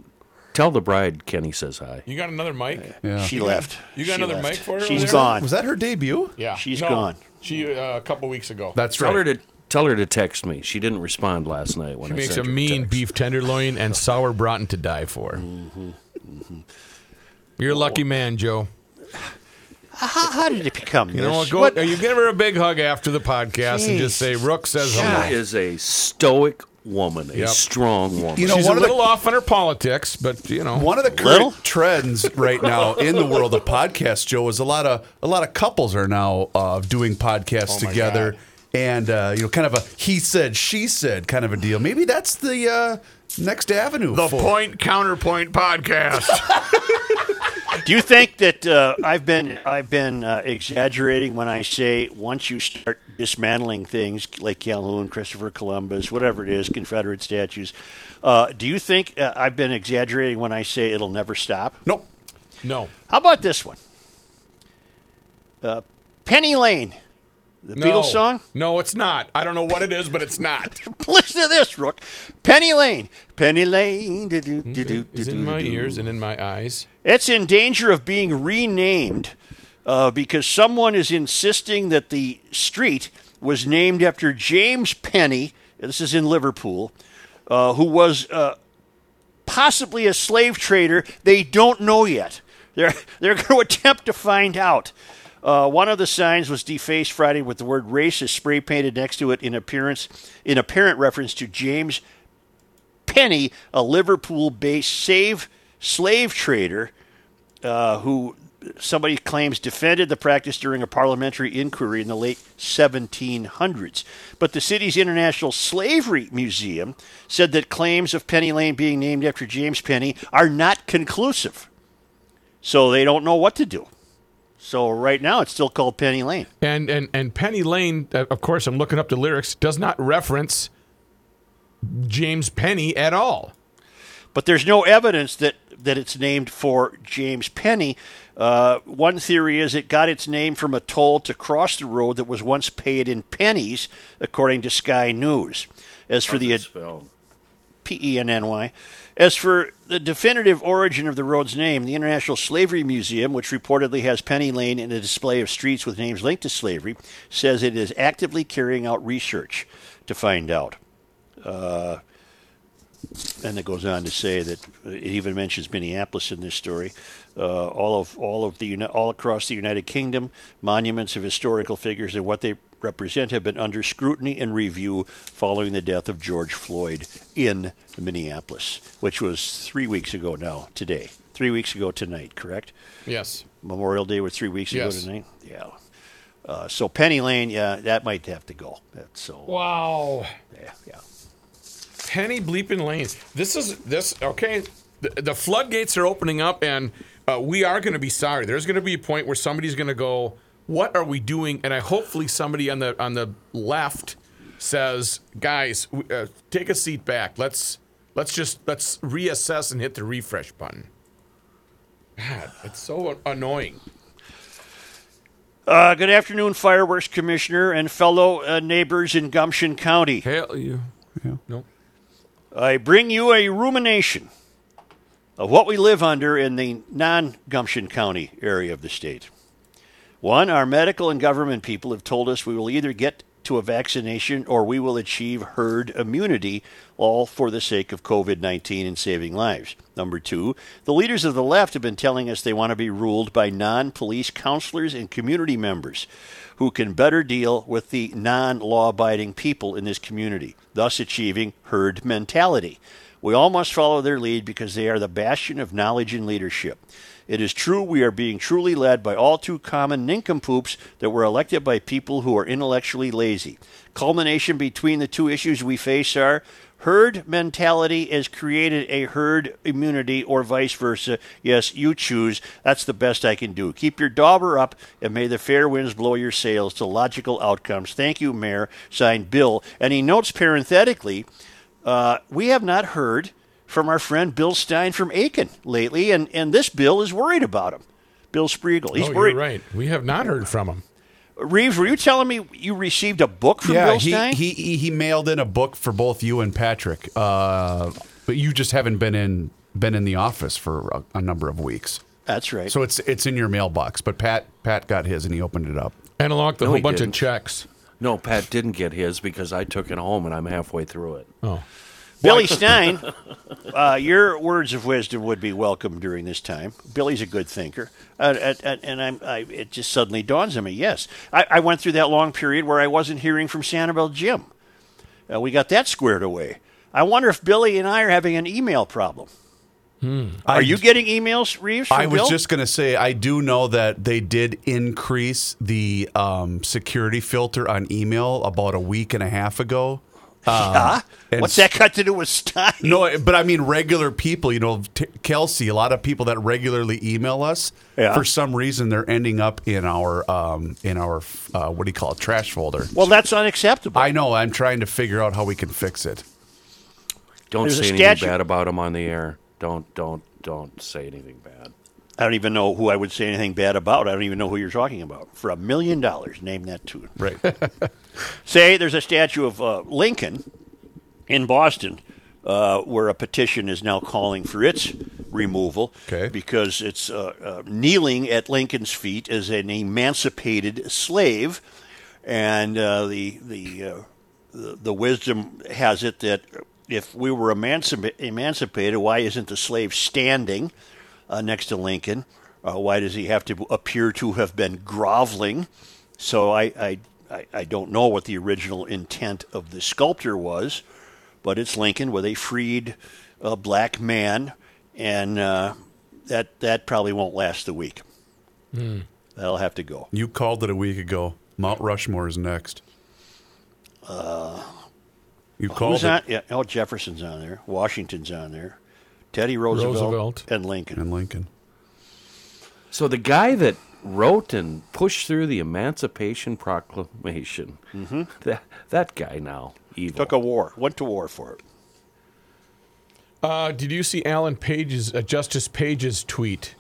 D: tell the bride Kenny says hi.
C: You got another mic?
E: Yeah.
A: she left.
C: You got
A: She
C: another
A: left.
C: mic for her
A: She's
C: over there?
A: gone.
E: Was that her debut?
C: Yeah.
A: She's
C: No,
A: gone.
C: She uh, a couple weeks ago.
E: That's
D: Tell
E: right.
D: her to tell her to text me. She didn't respond last night when
C: She
D: I
C: makes a
D: sent her
C: mean
D: text.
C: beef tenderloin and sauerbraten to die for. You're a lucky man, Joe.
A: How, how did it become
C: You
A: this?
C: know what? Go,
A: What-
C: you give her a big hug after the podcast and just say, Rook says
D: She is a stoic woman, a
C: Yep.
D: strong woman.
E: You know,
C: She's a
E: one of the-
C: little off on her politics, but, you know.
E: One of the current
A: Little?
E: trends right now in the world of podcasts, Joe, is a lot of a lot of couples are now uh, doing podcasts
C: Oh
E: together, and uh, you know, kind of a he said, she said kind of a deal. Maybe that's the uh, next avenue.
C: the
E: for-
C: Point Counterpoint podcast.
A: Do you think that uh, I've been I've been uh, exaggerating when I say once you start dismantling things like Calhoun, Christopher Columbus, whatever it is, Confederate statues? Uh, do you think uh, I've been exaggerating when I say it'll never stop?
E: Nope.
C: no.
A: How about this one? Uh, Penny Lane, the
C: No.
A: Beatles song.
C: No, it's not. I don't know what it is, but it's not.
A: Listen to this, Rook. Penny Lane, Penny Lane. do, do, do, do,
C: It's in my ears and in my eyes.
A: It's in danger of being renamed uh, because someone is insisting that the street was named after James Penny. This is in Liverpool, uh, who was uh, possibly a slave trader. They don't know yet. They're they're going to attempt to find out. Uh, one of the signs was defaced Friday with the word racist spray painted next to it in appearance in apparent reference to James Penny, a Liverpool-based save slave trader uh, who somebody claims defended the practice during a parliamentary inquiry in the late 1700s. But the city's International Slavery Museum said that claims of Penny Lane being named after James Penny are not conclusive. So they don't know what to do. So right now it's still called Penny Lane.
C: And and and Penny Lane, uh, of course, I'm looking up the lyrics, does not reference James Penny at all.
A: But there's no evidence that, that it's named for James Penny. Uh, one theory is it got its name from a toll to cross the road that was once paid in pennies, according to Sky News. As for the
D: Spelled.
A: P E N N Y. As for the definitive origin of the road's name, the International Slavery Museum, which reportedly has Penny Lane in a display of streets with names linked to slavery, says it is actively carrying out research to find out. Uh, and it goes on to say that it even mentions Minneapolis in this story. Uh, all of all of the all across the United Kingdom, monuments of historical figures and what they represent have been under scrutiny and review following the death of George Floyd in Minneapolis, which was three weeks ago now. Today, three weeks ago tonight, correct?
C: Yes.
A: Memorial Day was three weeks
C: Yes.
A: ago tonight. Yeah. Uh, so Penny Lane, yeah, that might have to go. That's so.
C: Wow.
A: Yeah, yeah.
C: Penny bleeping Lane. This is this okay. The, the floodgates are opening up, and uh, we are going to be sorry. There's going to be a point where somebody's going to go, "What are we doing?" And I hopefully somebody on the on the left says, "Guys, uh, take a seat back. Let's let's just let's reassess and hit the refresh button." God, it's so annoying.
A: Uh, good afternoon, Fireworks Commissioner and fellow uh, neighbors in Gumption County.
C: Hell, you.
E: Yeah.
C: No.
A: I bring you a rumination of what we live under in the non Gumption County area of the state. One, our medical and government people have told us we will either get to a vaccination or we will achieve herd immunity, all for the sake of COVID 19 and saving lives. Number two, the leaders of the left have been telling us they want to be ruled by non police counselors and community members who can better deal with the non law abiding people in this community, thus achieving herd mentality. We all must follow their lead because they are the bastion of knowledge and leadership. It is true we are being truly led by all too common nincompoops that were elected by people who are intellectually lazy. Culmination between the two issues we face are herd mentality has created a herd immunity or vice versa. Yes, you choose. That's the best I can do. Keep your dauber up and may the fair winds blow your sails to logical outcomes. Thank you, Mayor. Signed Bill. And he notes parenthetically, uh, we have not heard from our friend Bill Stein from Aitkin lately, and, and this Bill is worried about him. Bill Spriegel. He's
C: oh,
A: worried.
C: you're right. We have not heard from him.
A: Reeves, were you telling me you received a book from
E: yeah,
A: Bill
E: he,
A: Stein?
E: he he he mailed in a book for both you and Patrick, uh, but you just haven't been in been in the office for a, a number of weeks.
A: That's right.
E: So it's it's in your mailbox. But Pat Pat got his and he opened it up.
C: And along the
D: No,
C: whole bunch
D: didn't.
C: of checks.
D: No, Pat didn't get his because I took it home and I'm halfway through it.
C: Oh.
A: Billy Stein, uh, your words of wisdom would be welcome during this time. Billy's a good thinker, uh, and, and, and I'm, I, it just suddenly dawns on me. Yes, I, I went through that long period where I wasn't hearing from Sanibel Jim. Uh, we got that squared away. I wonder if Billy and I are having an email problem. Are you getting emails, Reeves? From
E: I was
A: Bill?
E: just going to say, I do know that they did increase the um, security filter on email about a week and a half ago.
A: Huh?
E: and
A: What's that got to do with Stein?
E: No, but I mean regular people. You know, t- Kelsey. A lot of people that regularly email us.
A: Yeah.
E: For some reason, they're ending up in our um, in our uh, what do you call it trash folder.
A: Well, that's unacceptable.
E: I know. I'm trying to figure out how we can fix it.
D: Don't
A: There's
D: say anything bad about him on the air. Don't don't don't say anything bad.
A: I don't even know who I would say anything bad about. I don't even know who you're talking about. For a million dollars, name that tune.
E: Right.
A: Say there's a statue of uh, Lincoln in Boston uh, where a petition is now calling for its removal
E: Okay.
A: because it's uh, uh, kneeling at Lincoln's feet as an emancipated slave. And uh, the, the, uh, the, the wisdom has it that if we were emancipa- emancipated, why isn't the slave standing uh, next to Lincoln? Uh, why does he have to appear to have been groveling? So I, I, I, I don't know what the original intent of the sculptor was, but it's Lincoln with a freed uh, black man, and uh, that that probably won't last the week. That'll have to go.
E: you called it a week ago. Mount Rushmore is next. you called
A: Who's
E: it.
A: on? Yeah, oh, Jefferson's on there. Washington's on there. Teddy Roosevelt,
C: Roosevelt.
A: and Lincoln.
E: And Lincoln.
D: So the guy that wrote and pushed through the Emancipation Proclamation, that that guy now evil.
A: Took a war, went to war for it.
C: Uh, did you see Alan Page's uh, Justice Page's tweet?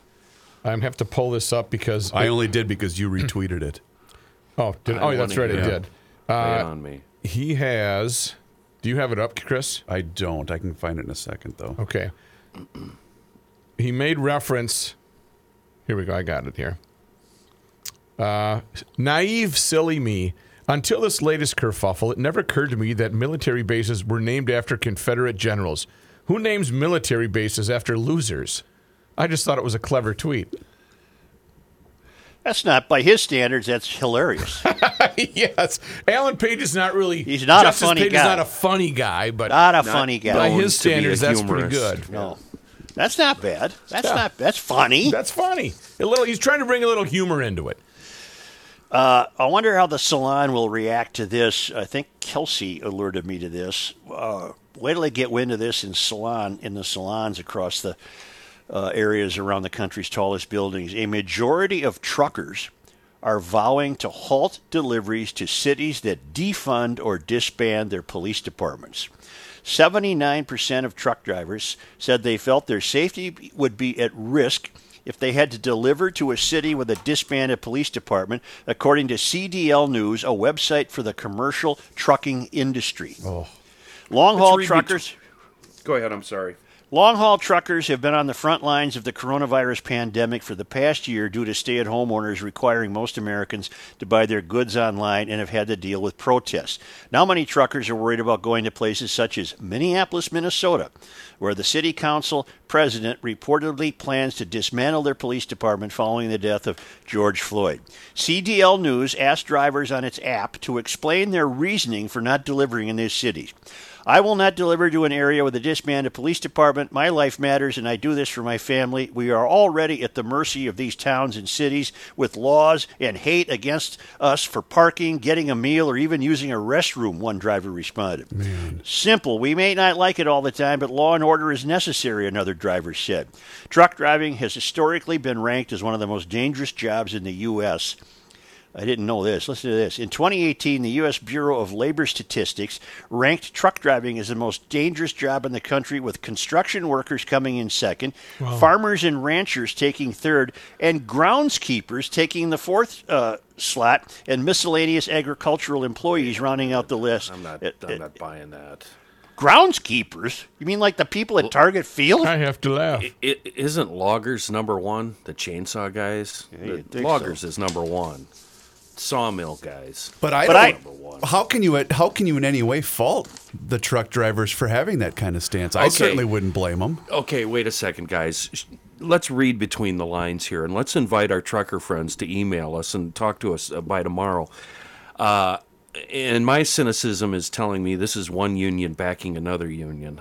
C: I have to pull this up because
E: I only did because you retweeted it.
C: oh did, oh that's right I did. Uh,
D: on me.
C: he has. Do you have it up, Chris?
E: I don't. I can find it in a second though.
C: Okay. He made reference. Here we go. I got it here. Uh, naive, silly me. Until this latest kerfuffle, it never occurred to me that military bases were named after Confederate generals. Who names military bases after losers? I just thought it was a clever tweet.
A: That's not by his standards. That's hilarious.
C: yes, Alan Page is not really.
A: He's not a
C: Justice
A: funny
C: Page
A: guy.
C: is not a funny guy, but
A: not a funny guy.
C: by his
D: to be a
C: standards, that's pretty good.
A: no, that's not bad. That's
C: Yeah.
A: not. That's funny.
C: That's funny. A little. He's trying to bring a little humor into it.
A: I wonder how the salon will react to this. I think Kelsey alerted me to this. Uh, wait till they get wind of this in salon in the salons across the uh, areas around the country's tallest buildings. A majority of truckers are vowing to halt deliveries to cities that defund or disband their police departments. 79% of truck drivers said they felt their safety would be at risk if they had to deliver to a city with a disbanded police department, according to CDL News, a website for the commercial trucking industry. Long haul truckers.
D: Go ahead. I'm sorry.
A: Long haul truckers have been on the front lines of the coronavirus pandemic for the past year due to stay at home orders requiring most Americans to buy their goods online and have had to deal with protests. Now, many truckers are worried about going to places such as Minneapolis, Minnesota, where the city council president reportedly plans to dismantle their police department following the death of George Floyd. CDL News asked drivers on its app to explain their reasoning for not delivering in these cities. I will not deliver to an area with a disbanded police department. My life matters, and I do this for my family. We are already at the mercy of these towns and cities with laws and hate against us for parking, getting a meal, or even using a restroom, one driver responded. Man. Simple. We may not like it all the time, but law and order is necessary, another driver said. Truck driving has historically been ranked as one of the most dangerous jobs in the U.S. I didn't know this. Listen to this. In 2018, the U.S. Bureau of Labor Statistics ranked truck driving as the most dangerous job in the country, with construction workers coming in second, farmers and ranchers taking third, and groundskeepers taking the fourth uh, slot, and miscellaneous agricultural employees rounding out the list.
D: I'm not.
A: Uh,
D: I'm
A: uh,
D: not buying that.
A: groundskeepers? You mean like the people at Target Field?
C: I have to laugh.
D: I- i- isn't loggers number one? The chainsaw guys.
A: you'd
D: The loggers
A: so.
D: is number one. Sawmill guys.
E: But I
A: But
E: don't.
A: I-
E: how can you how can you in any way fault the truck drivers for having that kind of stance? I
D: Okay.
E: certainly wouldn't blame them.
D: Okay, wait a second, guys. Let's read between the lines here, and let's invite our trucker friends to email us and talk to us uh, by tomorrow. Uh, and my cynicism is telling me this is one union backing another union.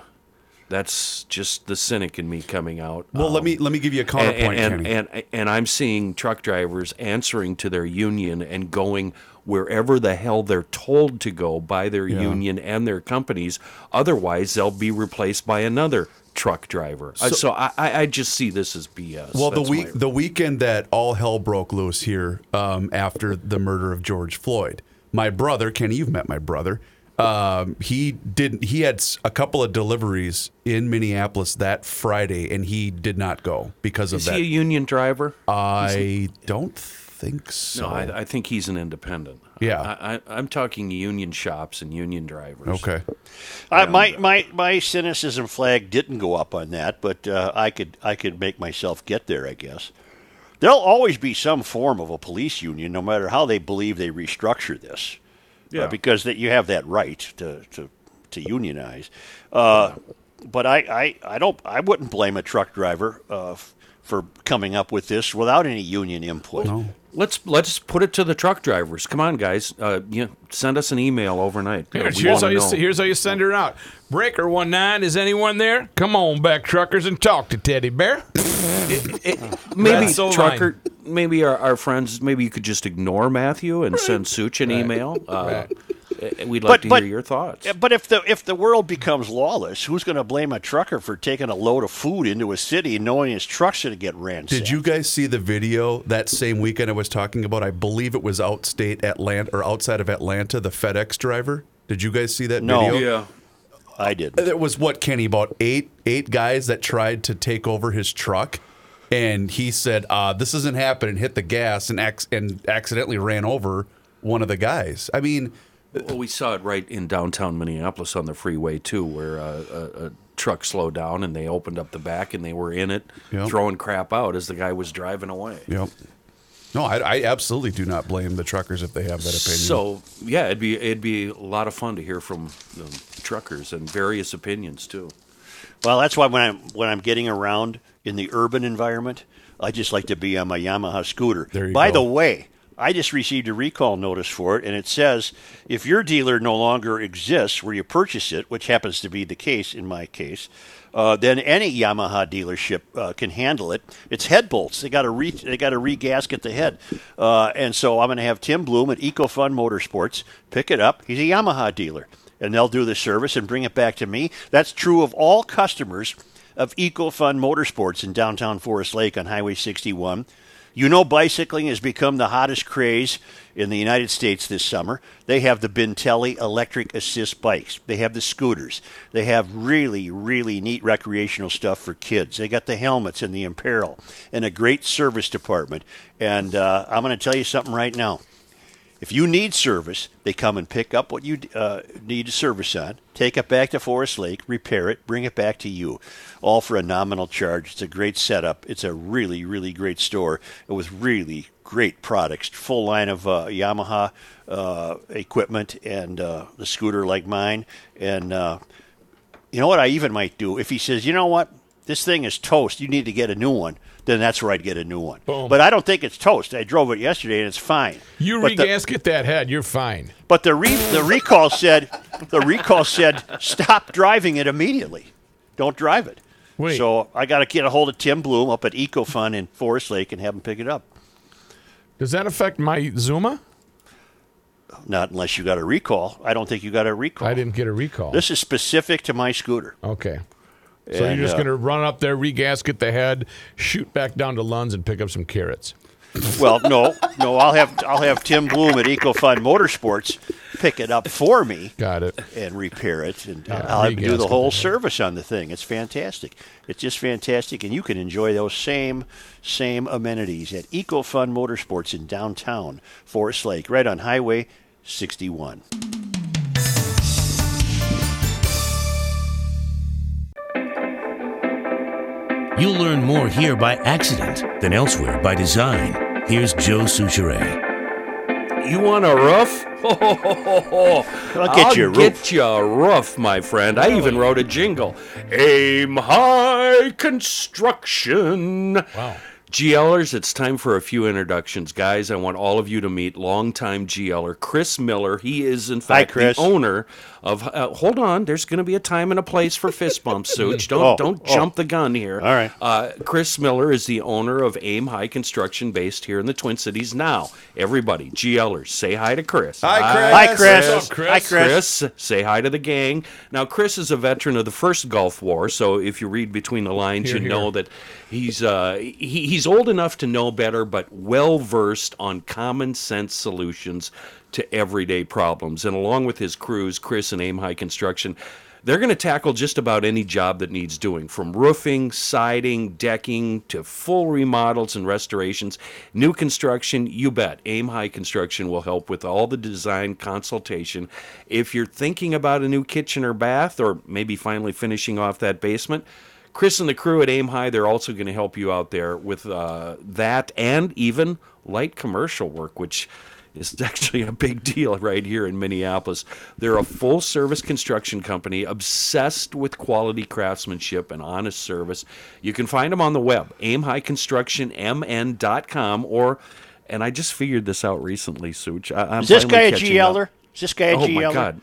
D: That's just the cynic in me coming out.
E: Well, let
D: Um,
E: me let me give you a
D: and,
E: counterpoint,
D: and,
E: Kenny.
D: and, and I'm seeing truck drivers answering to their union and going wherever the hell they're told to go by their union and their companies. Otherwise, they'll be replaced by another truck driver. Uh, So, I, I I just see this as BS.
E: Well, the week the weekend that all hell broke loose here um, after the murder of George Floyd, my brother Kenny, you've met my brother. Um, he did. He had a couple of deliveries in Minneapolis that Friday, and he did not go because of
D: is
E: that.
D: he a union driver?
E: I don't think so.
D: no, I, I think he's an independent.
E: Yeah.
D: I, I, I'm talking union shops and union drivers.
E: okay.
A: Uh, my, my my cynicism flag didn't go up on that, but uh, I could I could make myself get there. I guess there'll always be some form of a police union, no matter how they believe they restructure this. Uh,
D: Yeah.
A: because that you have that right to to, to unionize. Uh, but I, I, I don't I wouldn't blame a truck driver uh, for coming up with this without any union input.
D: Let's let's put it to the truck drivers. Come on, guys. Uh, you send us an email overnight.
C: Here,
D: we
C: here's, how you, here's how you send her out. Breaker one nine, is anyone there? Come on back, truckers, and talk to Teddy Bear.
D: maybe
C: so
D: trucker. Maybe our, our friends. Maybe you could just ignore Matthew and send Such an email. Uh,
C: Right.
D: Uh, we'd like to hear your thoughts.
A: But if the if the world becomes lawless, who's going to blame a trucker for taking a load of food into a city knowing his truck's going to get ransacked?
E: Did you guys see the video that same weekend I was talking about? I believe it was outstate Atlanta or outside of Atlanta, the FedEx driver. Did you guys see that
A: No.
E: video?
D: yeah.
A: I did.
E: There was what Kenny about eight eight guys that tried to take over his truck, and he said, uh, "This isn't happening." Hit the gas and ac- and accidentally ran over one of the guys. I mean,
D: Well, we saw it right in downtown Minneapolis on the freeway too, where uh, a, a truck slowed down and they opened up the back and they were in it
E: Yep.
D: throwing crap out as the guy was driving away.
E: yep. No, I, I absolutely do not blame the truckers if they have that opinion.
D: So yeah, it'd be it'd be a lot of fun to hear from the truckers and various opinions too.
A: Well, that's why when I'm when I'm getting around in the urban environment, I just like to be on my Yamaha scooter.
E: There you
A: By
E: go.
A: the way, I just received a recall notice for it, and it says if your dealer no longer exists where you purchase it, which happens to be the case in my case, uh, then any Yamaha dealership uh, can handle it. It's head bolts; they got to re they got to regasket the head, uh, and so I'm going to have Tim Bloom at EcoFun Motorsports pick it up. He's a Yamaha dealer, and they'll do the service and bring it back to me. That's true of all customers of EcoFun Motorsports in downtown Forest Lake on Highway 61. You know, bicycling has become the hottest craze in the United States this summer. They have the Bintelli electric assist bikes. They have the scooters. They have really, really neat recreational stuff for kids. They got the helmets and the apparel and a great service department. And uh, I'm going to tell you something right now. If you need service, they come and pick up what you uh, need service on, take it back to Forest Lake, repair it, bring it back to you, all for a nominal charge. It's a great setup. It's a really, really great store with really great products, full line of uh, Yamaha uh, equipment and uh, the scooter like mine. And uh, you know what I even might do if he says, you know what, this thing is toast. You need to get a new one. Then that's where I'd get a new one.
C: Boom.
A: But I don't think it's toast. I drove it yesterday and it's fine.
C: You
A: But the-
C: that head, you're fine.
A: but the re- the recall said the recall said stop driving it immediately. Don't drive it.
C: Wait.
A: So I got to get a hold of Tim Bloom up at EcoFun in Forest Lake and have him pick it up.
C: Does that affect my Zuma?
A: Not unless you got a recall. I don't think you got a recall.
C: I didn't get a recall.
A: This is specific to my scooter.
C: okay. So
A: And,
C: you're just
A: uh,
C: going to run up there, regasket the head, shoot back down to Lunds, and pick up some carrots.
A: Well, no, no. I'll have I'll have Tim Bloom at EcoFun Motorsports pick it up for me
C: Got it.
A: and repair it, and
C: Yeah,
A: I'll have to do the whole service on the thing. It's fantastic. It's just fantastic, and you can enjoy those same same amenities at EcoFun Motorsports in downtown Forest Lake, right on Highway 61.
F: You'll learn more here by accident than elsewhere by design. Here's Joe Soucheray.
D: You want a roof?
A: I'll get you a roof.
D: get you a roof, my friend. I even wrote a jingle. Aim high construction.
C: Wow.
D: GLers, it's time for a few introductions. Guys, I want all of you to meet longtime GLer Chris Miller. He is, in fact,
A: Chris.
D: the owner of. Uh, hold on, there's going to be a time and a place for fist bumps, Such. Don't
A: Oh,
D: don't
A: oh.
D: jump the gun here.
A: All right.
D: Uh, Chris Miller is the owner of Aim High Construction, based here in the Twin Cities. Now, everybody, GLers, say hi to Chris.
E: Hi, Chris.
A: Hi, Chris.
C: What's Chris?
A: Hi, Chris.
D: Chris, say hi to the gang. Now, Chris is a veteran of the first Gulf War, so if you read between the lines,
C: Hear,
D: you
C: hear.
D: know that he's uh, he, he's old enough to know better, but well versed on common sense solutions to everyday problems. And along with his crews, Chris and Aim High Construction. They're going to tackle just about any job that needs doing, from roofing, siding, decking, to full remodels and restorations. New construction, you bet. Aim High Construction will help with all the design consultation. If you're thinking about a new kitchen or bath, or maybe finally finishing off that basement, Chris and the crew at Aim High, they're also going to help you out there with uh, that and even light commercial work, which is actually a big deal right here in Minneapolis. They're a full service construction company obsessed with quality craftsmanship and honest service. You can find them on the web, aimhighconstructionmn.com, or, and I just figured this out recently, Such. I, I'm
A: Is this guy a. GLer? Is this guy a
D: Oh
A: GLer?
D: my God.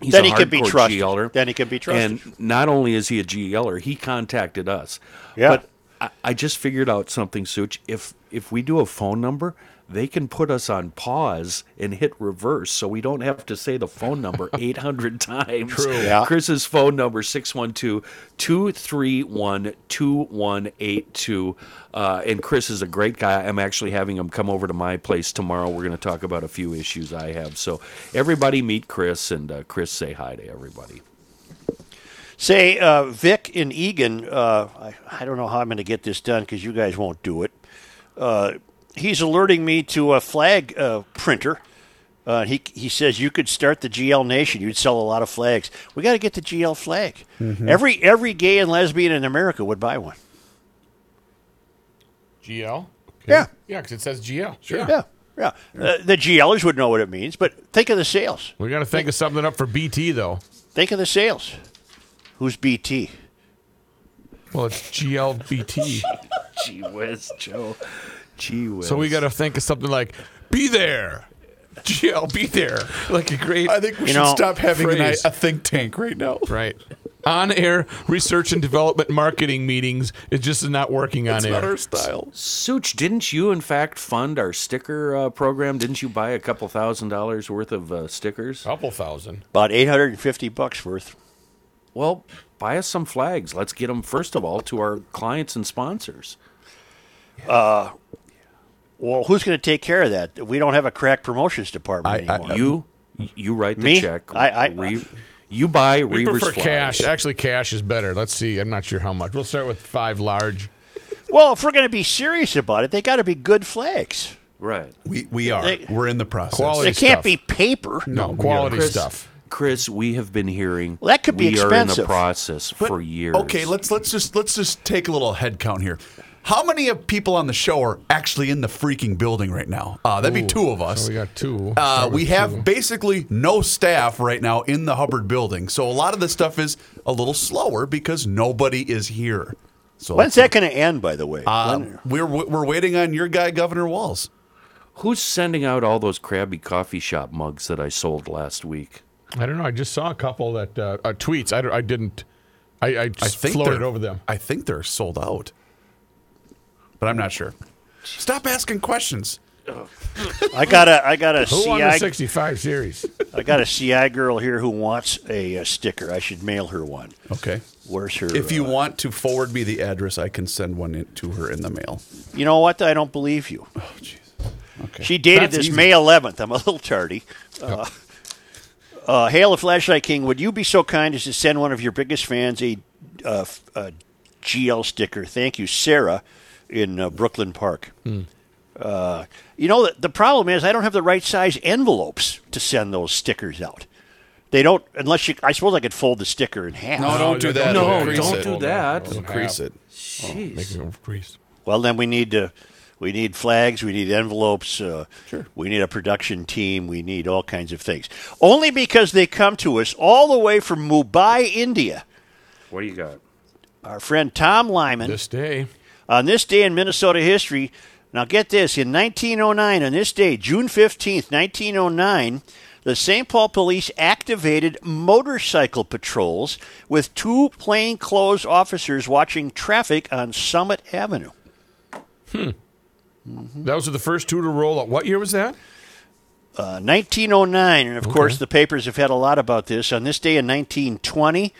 D: He's
A: Then he could be trusted.
D: GLer.
A: Then he could be trusted.
D: And not only is he a GLer, he contacted us.
A: Yeah.
D: But I, I just figured out something, Such. If if we do a phone number, they can put us on pause and hit reverse so we don't have to say the phone number 800 times.
C: True.
A: Yeah.
D: Chris's phone number 612-231-2182. Uh, and Chris is a great guy. I'm actually having him come over to my place tomorrow. We're going to talk about a few issues I have. So everybody meet Chris and uh, Chris say hi to everybody.
A: Say, uh, Vic in Eagan, uh, I, I don't know how I'm going to get this done because you guys won't do it. He's alerting me to a flag uh, printer. Uh, he, he says you could start the GL Nation. You'd sell a lot of flags. We got to get the GL flag. Every every gay and lesbian in America would buy one.
C: GL. Okay.
A: Yeah.
C: Yeah, because it says GL. Sure.
A: Yeah, yeah. Uh, the GLers would know what it means, but think of the sales.
C: We got to think of something up for BT though.
A: Think of the sales. Who's BT?
C: Well, it's GLBT.
D: Gee whiz, Joe. Gee whiz.
C: so we got to think of something like "Be there." GL, be there. Like a great.
E: I think we
A: You
E: should
A: know,
E: stop having an,
C: phrase.
E: a think tank right now.
C: Right. On air research and development marketing meetings. It just is not working on
E: It's
C: air.
E: not our style.
D: Such, didn't you in fact fund our sticker uh, program? Didn't you buy a couple thousand dollars worth of uh, stickers?
C: Couple thousand.
A: About 850 bucks worth.
D: Well, buy us some flags. Let's get them first of all to our clients and sponsors.
A: Well, who's going to take care of that? We don't have a crack promotions department
E: I- I-
A: anymore.
D: You, you write the
A: Me?
D: check.
A: I- I-
D: Re- you buy
C: We
D: Reaver's
C: prefer
D: flags.
C: cash. Actually, cash is better. Let's see. I'm not sure how much. We'll start with five large.
A: well, if we're going to be serious about it, they got to be good flags.
D: Right.
E: We we are.
A: They-
E: We're in the process.
C: Quality.
A: They can't
C: stuff.
A: be paper.
C: No, quality
D: Chris,
C: stuff.
D: Chris, we have been hearing.
A: Well, that could be
D: we are in the
A: expensive.
D: process
E: But-
D: for years.
E: Okay, let's let's just let's just take a little head count here. How many of people on the show are actually in the freaking building right now? Uh, that'd be two of us.
C: So we got two.
E: Uh, we have
C: two.
E: basically no staff right now in the Hubbard building, so a lot of this stuff is a little slower because nobody is here. So
A: When's that going to end, by the way?
E: Uh, we're we're waiting on your guy, Governor Walz.
D: Who's sending out all those Krabby Coffee Shop mugs that I sold last week?
C: I don't know. I just saw a couple that uh, uh, tweets. I, don't- I didn't. I, I
E: I think
C: floated
E: they're
C: over them.
E: I think they're sold out, but I'm not sure. Stop asking questions.
A: I got a I got a
C: Who won the
A: CI
C: 65 series?
A: I got a CI girl here who wants a, uh sticker. I should mail her one.
E: Okay.
A: Where's her?
E: If you
A: uh,
E: want to forward me the address, I can send one in, to her in the mail.
A: you know what? I don't believe you.
E: Oh, jeez. Okay.
A: She dated
C: That's
A: this
C: easy.
A: May 11th. I'm a little tardy. Uh, uh, Hail the Flashlight King, would you be so kind as to send one of your biggest fans a, uh, f- a GL sticker? Thank you, Sarah, in uh, Brooklyn Park. Uh, you know, the, the problem is I don't have the right size envelopes to send those stickers out. They don't, unless you, I suppose I could fold the sticker in half.
E: No, don't do that.
D: No,
E: Increase
D: don't do that.
E: Increase it.
D: Jeez.
C: Making them priest.
A: Well, then we need to. We need flags. We need envelopes. Uh,
E: Sure.
A: We need a production team. We need all kinds of things. Only because they come to us all the way from Mumbai, India.
D: What do you got?
A: Our friend Tom Lyman.
C: This day.
A: On this day in Minnesota history. Now, get this: in 1909, on this day, June 15th, 1909. The St. Paul police activated motorcycle patrols with two plainclothes officers watching traffic on Summit Avenue. Hmm.
C: Those are the first two to roll out. What year was that?
A: Uh, 1909, and of course the papers have had a lot about this. On this day in 1920,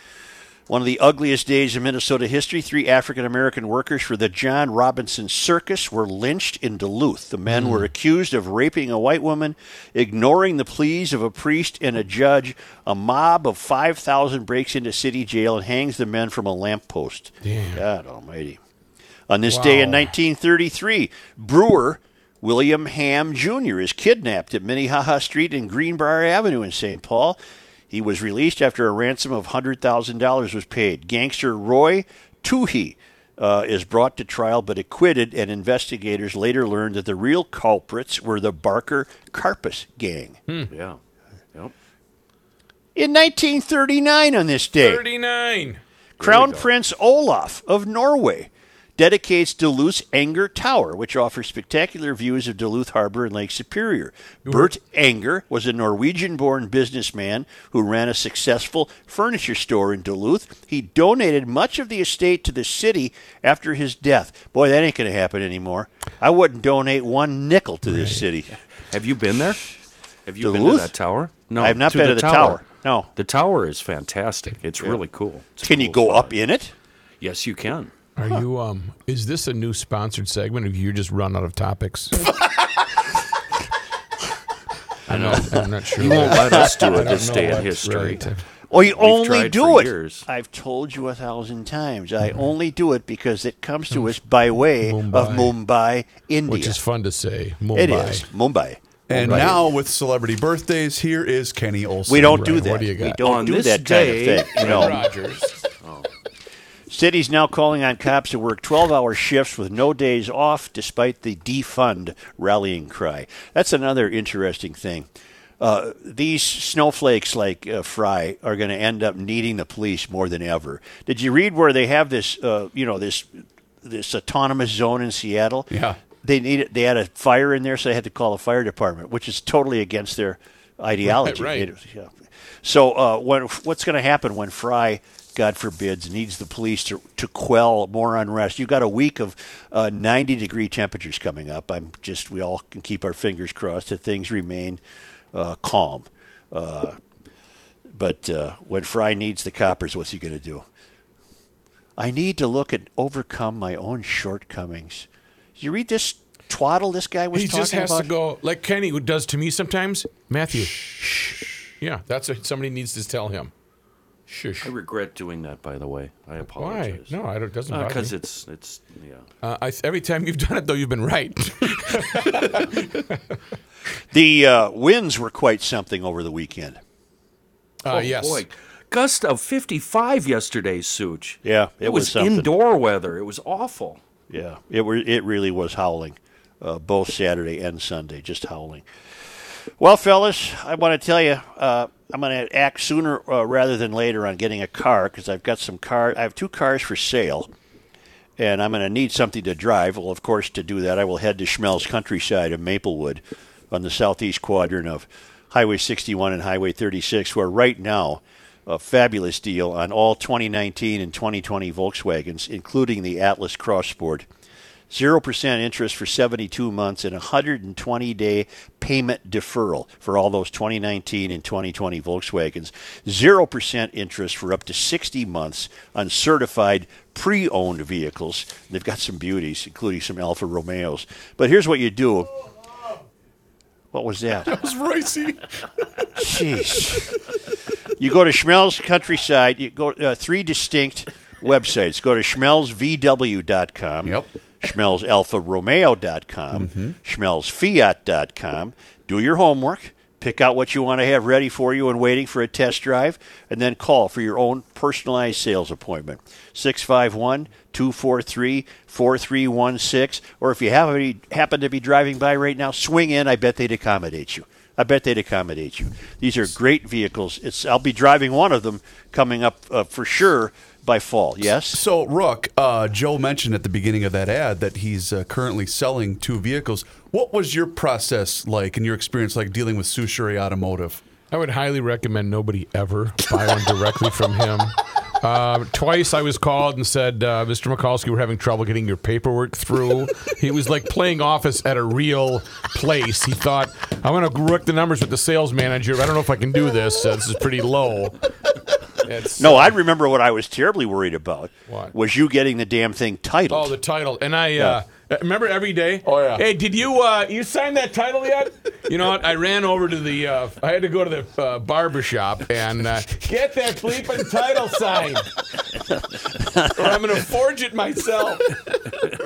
A: one of the ugliest days in Minnesota history, three African American workers for the John Robinson Circus were lynched in Duluth. The men hmm. were accused of raping a white woman, ignoring the pleas of a priest and a judge. A mob of 5,000 breaks into city jail and hangs the men from a lamppost. God almighty. On this day in 1933, Brewer William Hamm Jr. is kidnapped at Minnehaha Street and Greenbrier Avenue in St. Paul. He was released after a ransom of $100,000 was paid. Gangster Roy Touhy uh, is brought to trial but acquitted, and investigators later learned that the real culprits were the Barker Karpis gang.
D: Yeah. Yep.
A: In 1939, on this day,
C: 39.
A: Crown Prince Olaf of Norway dedicates Duluth's Enger Tower, which offers spectacular views of Duluth Harbor and Lake Superior. Bert Enger was a Norwegian born businessman who ran a successful furniture store in Duluth. He donated much of the estate to the city after his death. Boy, that ain't going to happen anymore. I wouldn't donate one nickel to this city.
D: Have you been there? Have you been to that tower? No,
A: I have not been to the tower. No.
D: The tower is fantastic. It's really cool. It's a
A: Can you go
D: spot.
A: up in it?
D: Yes, you can.
C: Are you? Um, is this a new sponsored segment, or you just run out of topics? I know I'm not sure.
D: You won't let us do
C: I
D: it
C: don't
D: this day in history.
C: right.
A: Or you only do it.
D: years.
A: I've told you a thousand times. I only do it because it comes to us by way of Mumbai, India.
C: Which is fun to say. Mumbai.
A: it is Mumbai.
E: And
A: Mumbai.
E: now with celebrity birthdays, here is Kenny Olson.
A: we don't do that.
C: what do you
A: we don't
D: On
A: do
D: this
A: that
D: day-
A: kind of thing. No.
C: Rogers.
A: City's now calling on cops to work 12 hour shifts with no days off despite the defund rallying cry. That's another interesting thing. Uh, these snowflakes like uh, Frey are going to end up needing the police more than ever. Did you read where they have this, uh, you know, this this autonomous zone in Seattle?
E: Yeah.
A: They needed. They had a fire in there, so they had to call the fire department, which is totally against their ideology.
C: right.
A: It- yeah. So, uh, when, what's going to happen when Frey, God forbids, needs the police to, to quell more unrest? You've got a week of uh, 90 degree temperatures coming up. I'm just, we all can keep our fingers crossed that things remain uh, calm. Uh, but uh, when Frey needs the coppers, what's he going to do? I need to look at overcome my own shortcomings. You read this twaddle this guy was
C: He just has
A: about?
C: to go like Kenny who does to me sometimes. Matthew. Shh. Yeah, that's what somebody needs to tell him. Shush.
D: I regret doing that, by the way. I apologize.
C: Why?
D: apologize.
C: No, I don't, it doesn't bother
D: because
C: me.
D: it's it's yeah.
C: Uh, I, every time you've done it, though, you've been right.
A: The uh, winds were quite something over the weekend.
C: Uh,
D: oh
C: yes.
D: boy, gust of 55 yesterday, Such.
A: Yeah, it
D: it,
A: was
D: was,
A: something.
D: indoor weather. It was awful.
A: Yeah, it were it really was howling, uh, both Saturday and Sunday, just howling. Well, fellas, I want to tell you, uh, I'm going to act sooner uh, rather than later on getting a car because I've got some car. I have two cars for sale, and I'm going to need something to drive. Well, of course, to do that, I will head to Schmelz Countryside in Maplewood, on the southeast quadrant of Highway 61 and Highway 36, where right now a fabulous deal on all 2019 and 2020 Volkswagens, including the Atlas Cross Sport. 0% interest for 72 months and 120 day payment deferral for all those 2019 and 2020 Volkswagens. 0% interest for up to 60 months on certified pre owned vehicles. They've got some beauties, including some Alfa Romeos. But here's what you do. What was that?
C: That was Royce.
A: Jeez. You go to Schmelz Countryside. You go uh, three distinct websites. Go to schmelzvw.com.
E: Yep.
A: SchmelzAlfaRomeo.com. SchmelzFiat.com. Do your homework. Pick out what you want to have ready for you and waiting for a test drive, and then call for your own personalized sales appointment. 651 243 4316. Or if you have any, happen to be driving by right now, swing in. I bet they'd accommodate you. I bet they'd accommodate you. These are great vehicles. It's I'll be driving one of them coming up uh, for sure by fall. Yes.
E: So, Rook, uh, Joe mentioned at the beginning of that ad that he's uh, currently selling two vehicles. What was your process like and your experience like dealing with Soucheray Automotive?
C: I would highly recommend nobody ever buy one directly from him. Uh, twice I was called and said, uh, Mr. Mikulski, we're having trouble getting your paperwork through. he was like playing office at a real place. He thought, I'm going to work the numbers with the sales manager. I don't know if I can do this. Uh, this is pretty low. It's,
A: No, I remember what I was terribly worried about.
C: What?
A: Was you getting the damn thing titled?
C: Oh, the title. And I uh, remember every day.
E: Oh, yeah.
C: Hey, did you uh, you sign that title yet? You know what? I ran over to the. Uh, I had to go to the uh, barber shop and uh, get that bleeping title signed, or I'm going to forge it myself.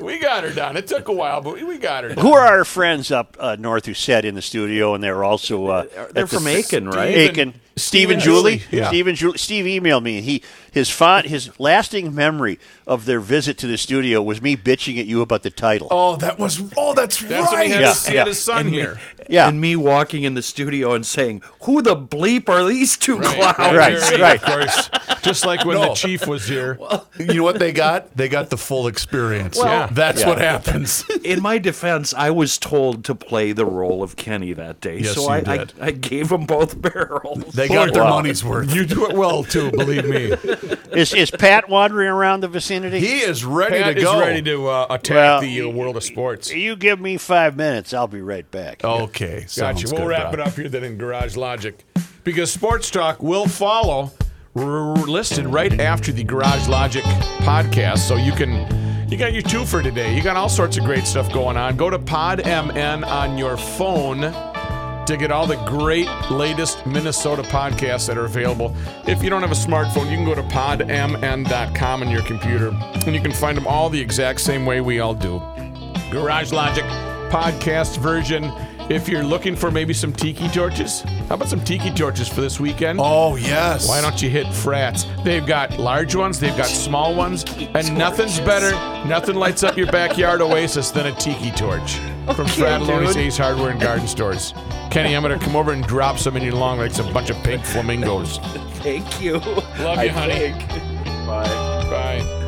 C: We got her done. It took a while, but we, we got her done.
A: Who are our friends up uh, north who sat in the studio and they're also uh,
D: They're
A: at the-
D: from Aitkin, right?
A: Aitkin. Stephen
C: Stephen
A: Julie.
C: Yeah.
A: Stephen Julie. Steve emailed me and he his font his lasting memory of their visit to the studio was me bitching at you about the title.
E: Oh, that was. Oh, that's,
C: That's
E: right.
C: he had,
A: Yeah,
C: his, he
A: yeah.
C: his son here.
A: Yeah.
D: And me walking in the studio and saying, "Who the bleep are these two
C: Right,
D: clowns?"
A: Right,
C: Jerry,
A: right.
C: Of course. Just like when the chief was here.
E: You know what they got? They got the full experience.
C: Yeah.
E: That's
A: Yeah.
E: what happens.
D: In my defense, I was told to play the role of Kenny that day,
E: Yes,
D: so
E: you
D: I,
E: did.
D: I I gave them both barrels.
E: They got their
A: Wow.
E: money's worth.
C: You do it well too, believe me.
A: Is is Pat wandering around the vicinity?
E: He is ready
C: Pat
E: to
C: is
E: go.
C: ready to uh, attack
A: Well,
C: the uh, world of sports.
A: you give me five minutes, I'll be right back.
E: Okay,
C: Gotcha.
E: sounds
C: We'll
E: good,
C: wrap
E: Rob.
C: it up here then in Garage Logic because Sports Talk will follow, r- listed right after the Garage Logic podcast. So you can, you got your two for today. You got all sorts of great stuff going on. Go to PodMN on your phone to get all the great latest Minnesota podcasts that are available. If you don't have a smartphone, you can go to podmn.com on your computer and you can find them all the exact same way we all do. Garage Logic podcast version. If you're looking for maybe some tiki torches, how about some tiki torches for this weekend?
E: Oh yes.
C: Why don't you hit frats? They've got large ones, they've got small ones, and nothing's better, nothing lights up your backyard oasis than a tiki torch from Frattallone's Ace Hardware and Garden Stores. Kenny, I'm gonna come over and drop some in your lawn like a bunch of pink flamingos.
D: Thank you.
C: Love you, honey.
D: Bye.
C: Bye.